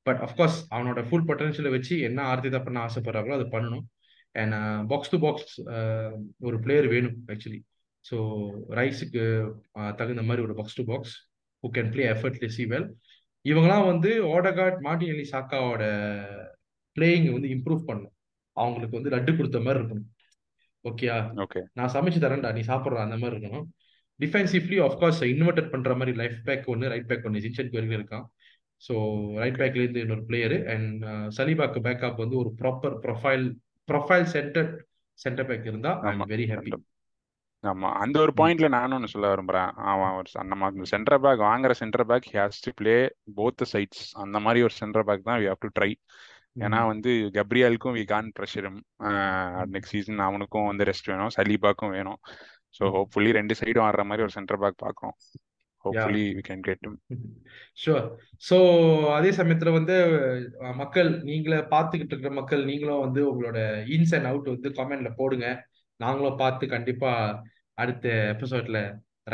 பட் அஃப்கோர்ஸ் அவனோட ஃபுல் பொட்டன்ஷியலை வச்சு என்ன ஆர்த்தி பண்ண ஆசைப்படுறாங்களோ அதை பண்ணணும். அண்ட் பாக்ஸ் டு பாக்ஸ் ஒரு பிளேயர் வேணும் ஆக்சுவலி ஸோ ரைஸுக்கு தகுந்த மாதிரி ஒரு box to box who can play effortlessly well இவங்கெல்லாம் வந்து ஓடகாட் மார்டினலி சாக்காவோட பிளேயிங் வந்து இம்ப்ரூவ் பண்ணும் அவங்களுக்கு வந்து லட்டு கொடுத்த மாதிரி இருக்கணும். ஓகேயா ஓகே நான் சமைச்சு தரேன்டா நீ சாப்பிட்ற அந்த மாதிரி இருக்கணும். டிஃபென்சிவ்லி ஆஃப்கோர்ஸ் இன்வெர்டட் பண்ற மாதிரி லைஃப் பேக் ஒன்று ரைட் பேக் ஒன்று ஜின்சன் கோரில் இருக்கான். ஸோ ரைட் பேக்ல இருந்து இன்னொரு பிளேயரு அண்ட் சலீபாக்கு பேக்கப் வந்து ஒரு proper profile profile center center back இருந்தா வெரி ஹாப்பி ஆமா அந்த ஒரு பாயிண்ட்ல நானும் ஒன்று சொல்ல விரும்புறேன். அவன் ஒரு நம்ம சென்டர் பேக் வாங்குற centre back has to play both sides அந்த மாதிரி ஒரு சென்டர் பேக் தான் வி ஹவ் டு ட்ரை ஏன்னா வந்து கப்ரியாலுக்கும் வி கான் ப்ரெஷரும் நெக்ஸ்ட் சீசன் அவனுக்கும் வந்து ரெஸ்ட் வேணும். சலீபாக்கும் வேணும். ஸோ ஹோப்ஃபுல்லி ரெண்டு சைடும் ஆடுற மாதிரி ஒரு சென்டர் பேக் பார்க்குறோம். Hopefully we can get sure so அதே சமயத்துல வந்து மக்கள் நீங்களே பார்த்துக்கிட்டு இருக்கிற மக்கள் நீங்களும் வந்து உங்களோட இன்ஸ் அண்ட் அவுட் வந்து கமெண்ட்ல போடுங்க. நாங்களும் பார்த்து கண்டிப்பா அடுத்த எபிசோட்ல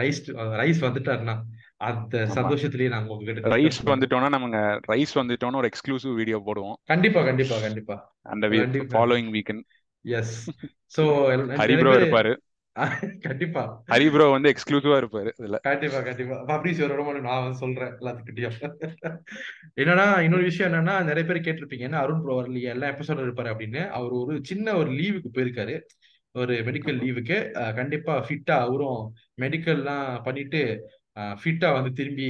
ரைஸ் ரைஸ் வந்துட்டாருன்னா அந்த சந்தோஷத்திலேயே நாங்க உங்ககிட்ட ரைஸ் வந்துட்டோம்னா நமங்க ரைஸ் வந்துட்டோம்னா ஒரு எக்ஸ்க்ளூசிவ் வீடியோ போடுவோம். கண்டிப்பா கண்டிப்பா கண்டிப்பா. அந்த following weekend yes so Hari bro பேர் இருப்பாரு. *laughs* கண்டிப்பா. ஹரி ப்ரோ வந்து எக்ஸ்க்ளூசிவா இருப்பாரு இதுல. கண்டிப்பா கண்டிப்பா. ஃபப்ரிஸ் வரணும் நான் சொல்றேன் எல்லாத்துக்கிட்டையும். என்னன்னா இன்னொரு விஷயம் என்னன்னா நிறைய பேர் கேட்டிருப்பீங்க என்ன அருண் ப்ரோ வரலையே? எல்லா எபிசோடும் இருப்பாரு அப்படின்னு. அவர் ஒரு சின்ன ஒரு லீவுக்கு போயிருக்காரு. ஒரு மெடிக்கல் லீவுக்கு கண்டிப்பா ஃபிட்டா அவரும் மெடிக்கல்லாம் பண்ணிட்டு ஃபிட்டா வந்து திரும்பி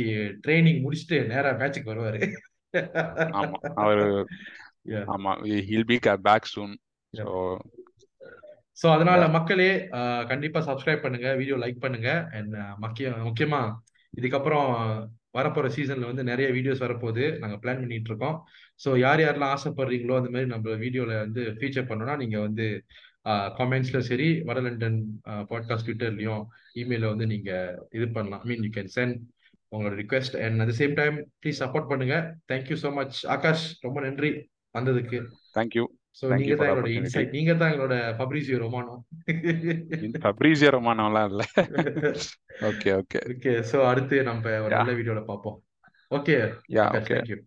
ட்ரைனிங் முடிச்சுட்டு நேரா மேட்சுக்கு வருவாரு. ஆமா அவரு ஆமா he'll be back soon. So so அதனால மக்களே கண்டிப்பா சப்ஸ்கிரைப் பண்ணுங்க வீடியோ லைக் பண்ணுங்க. அண்ட் முக்கிய முக்கியமா இதுக்கப்புறம் வரப்போற சீசன்ல வந்து நிறைய வீடியோஸ் வரப்போகுது. நாங்க பிளான் பண்ணிட்டு இருக்கோம். ஸோ யார் யாரெல்லாம் ஆசைப்படுறீங்களோ அந்த மாதிரி நம்ம வீடியோல வந்து ஃபீச்சர் பண்ணோம்னா நீங்க வந்து காமெண்ட்ஸ்ல சரி வடலண்டன் பாட்காஸ்ட் ட்விட்டர்லயும் இமெயில வந்து நீங்க இது பண்ணலாம். I mean you can send உங்களோட request and at same time please support பண்ணுங்க. Thank you so much Akash ரொம்ப நன்றி வந்ததுக்கு. தேங்க்யூ தேங்க்யூ நீங்க தான் எங்களோட இன்சைட் நீங்க தான் எங்களோட ஃபப்ரிசியோ ரொமானோ ஃபப்ரீசியோ ரொமானோலாம் இல்ல. ஓகே ஓகே ஓகே ஸோ அடுத்து நம்ம ஒரு நல்ல வீடியோல பார்ப்போம். Okay yeah okay thank you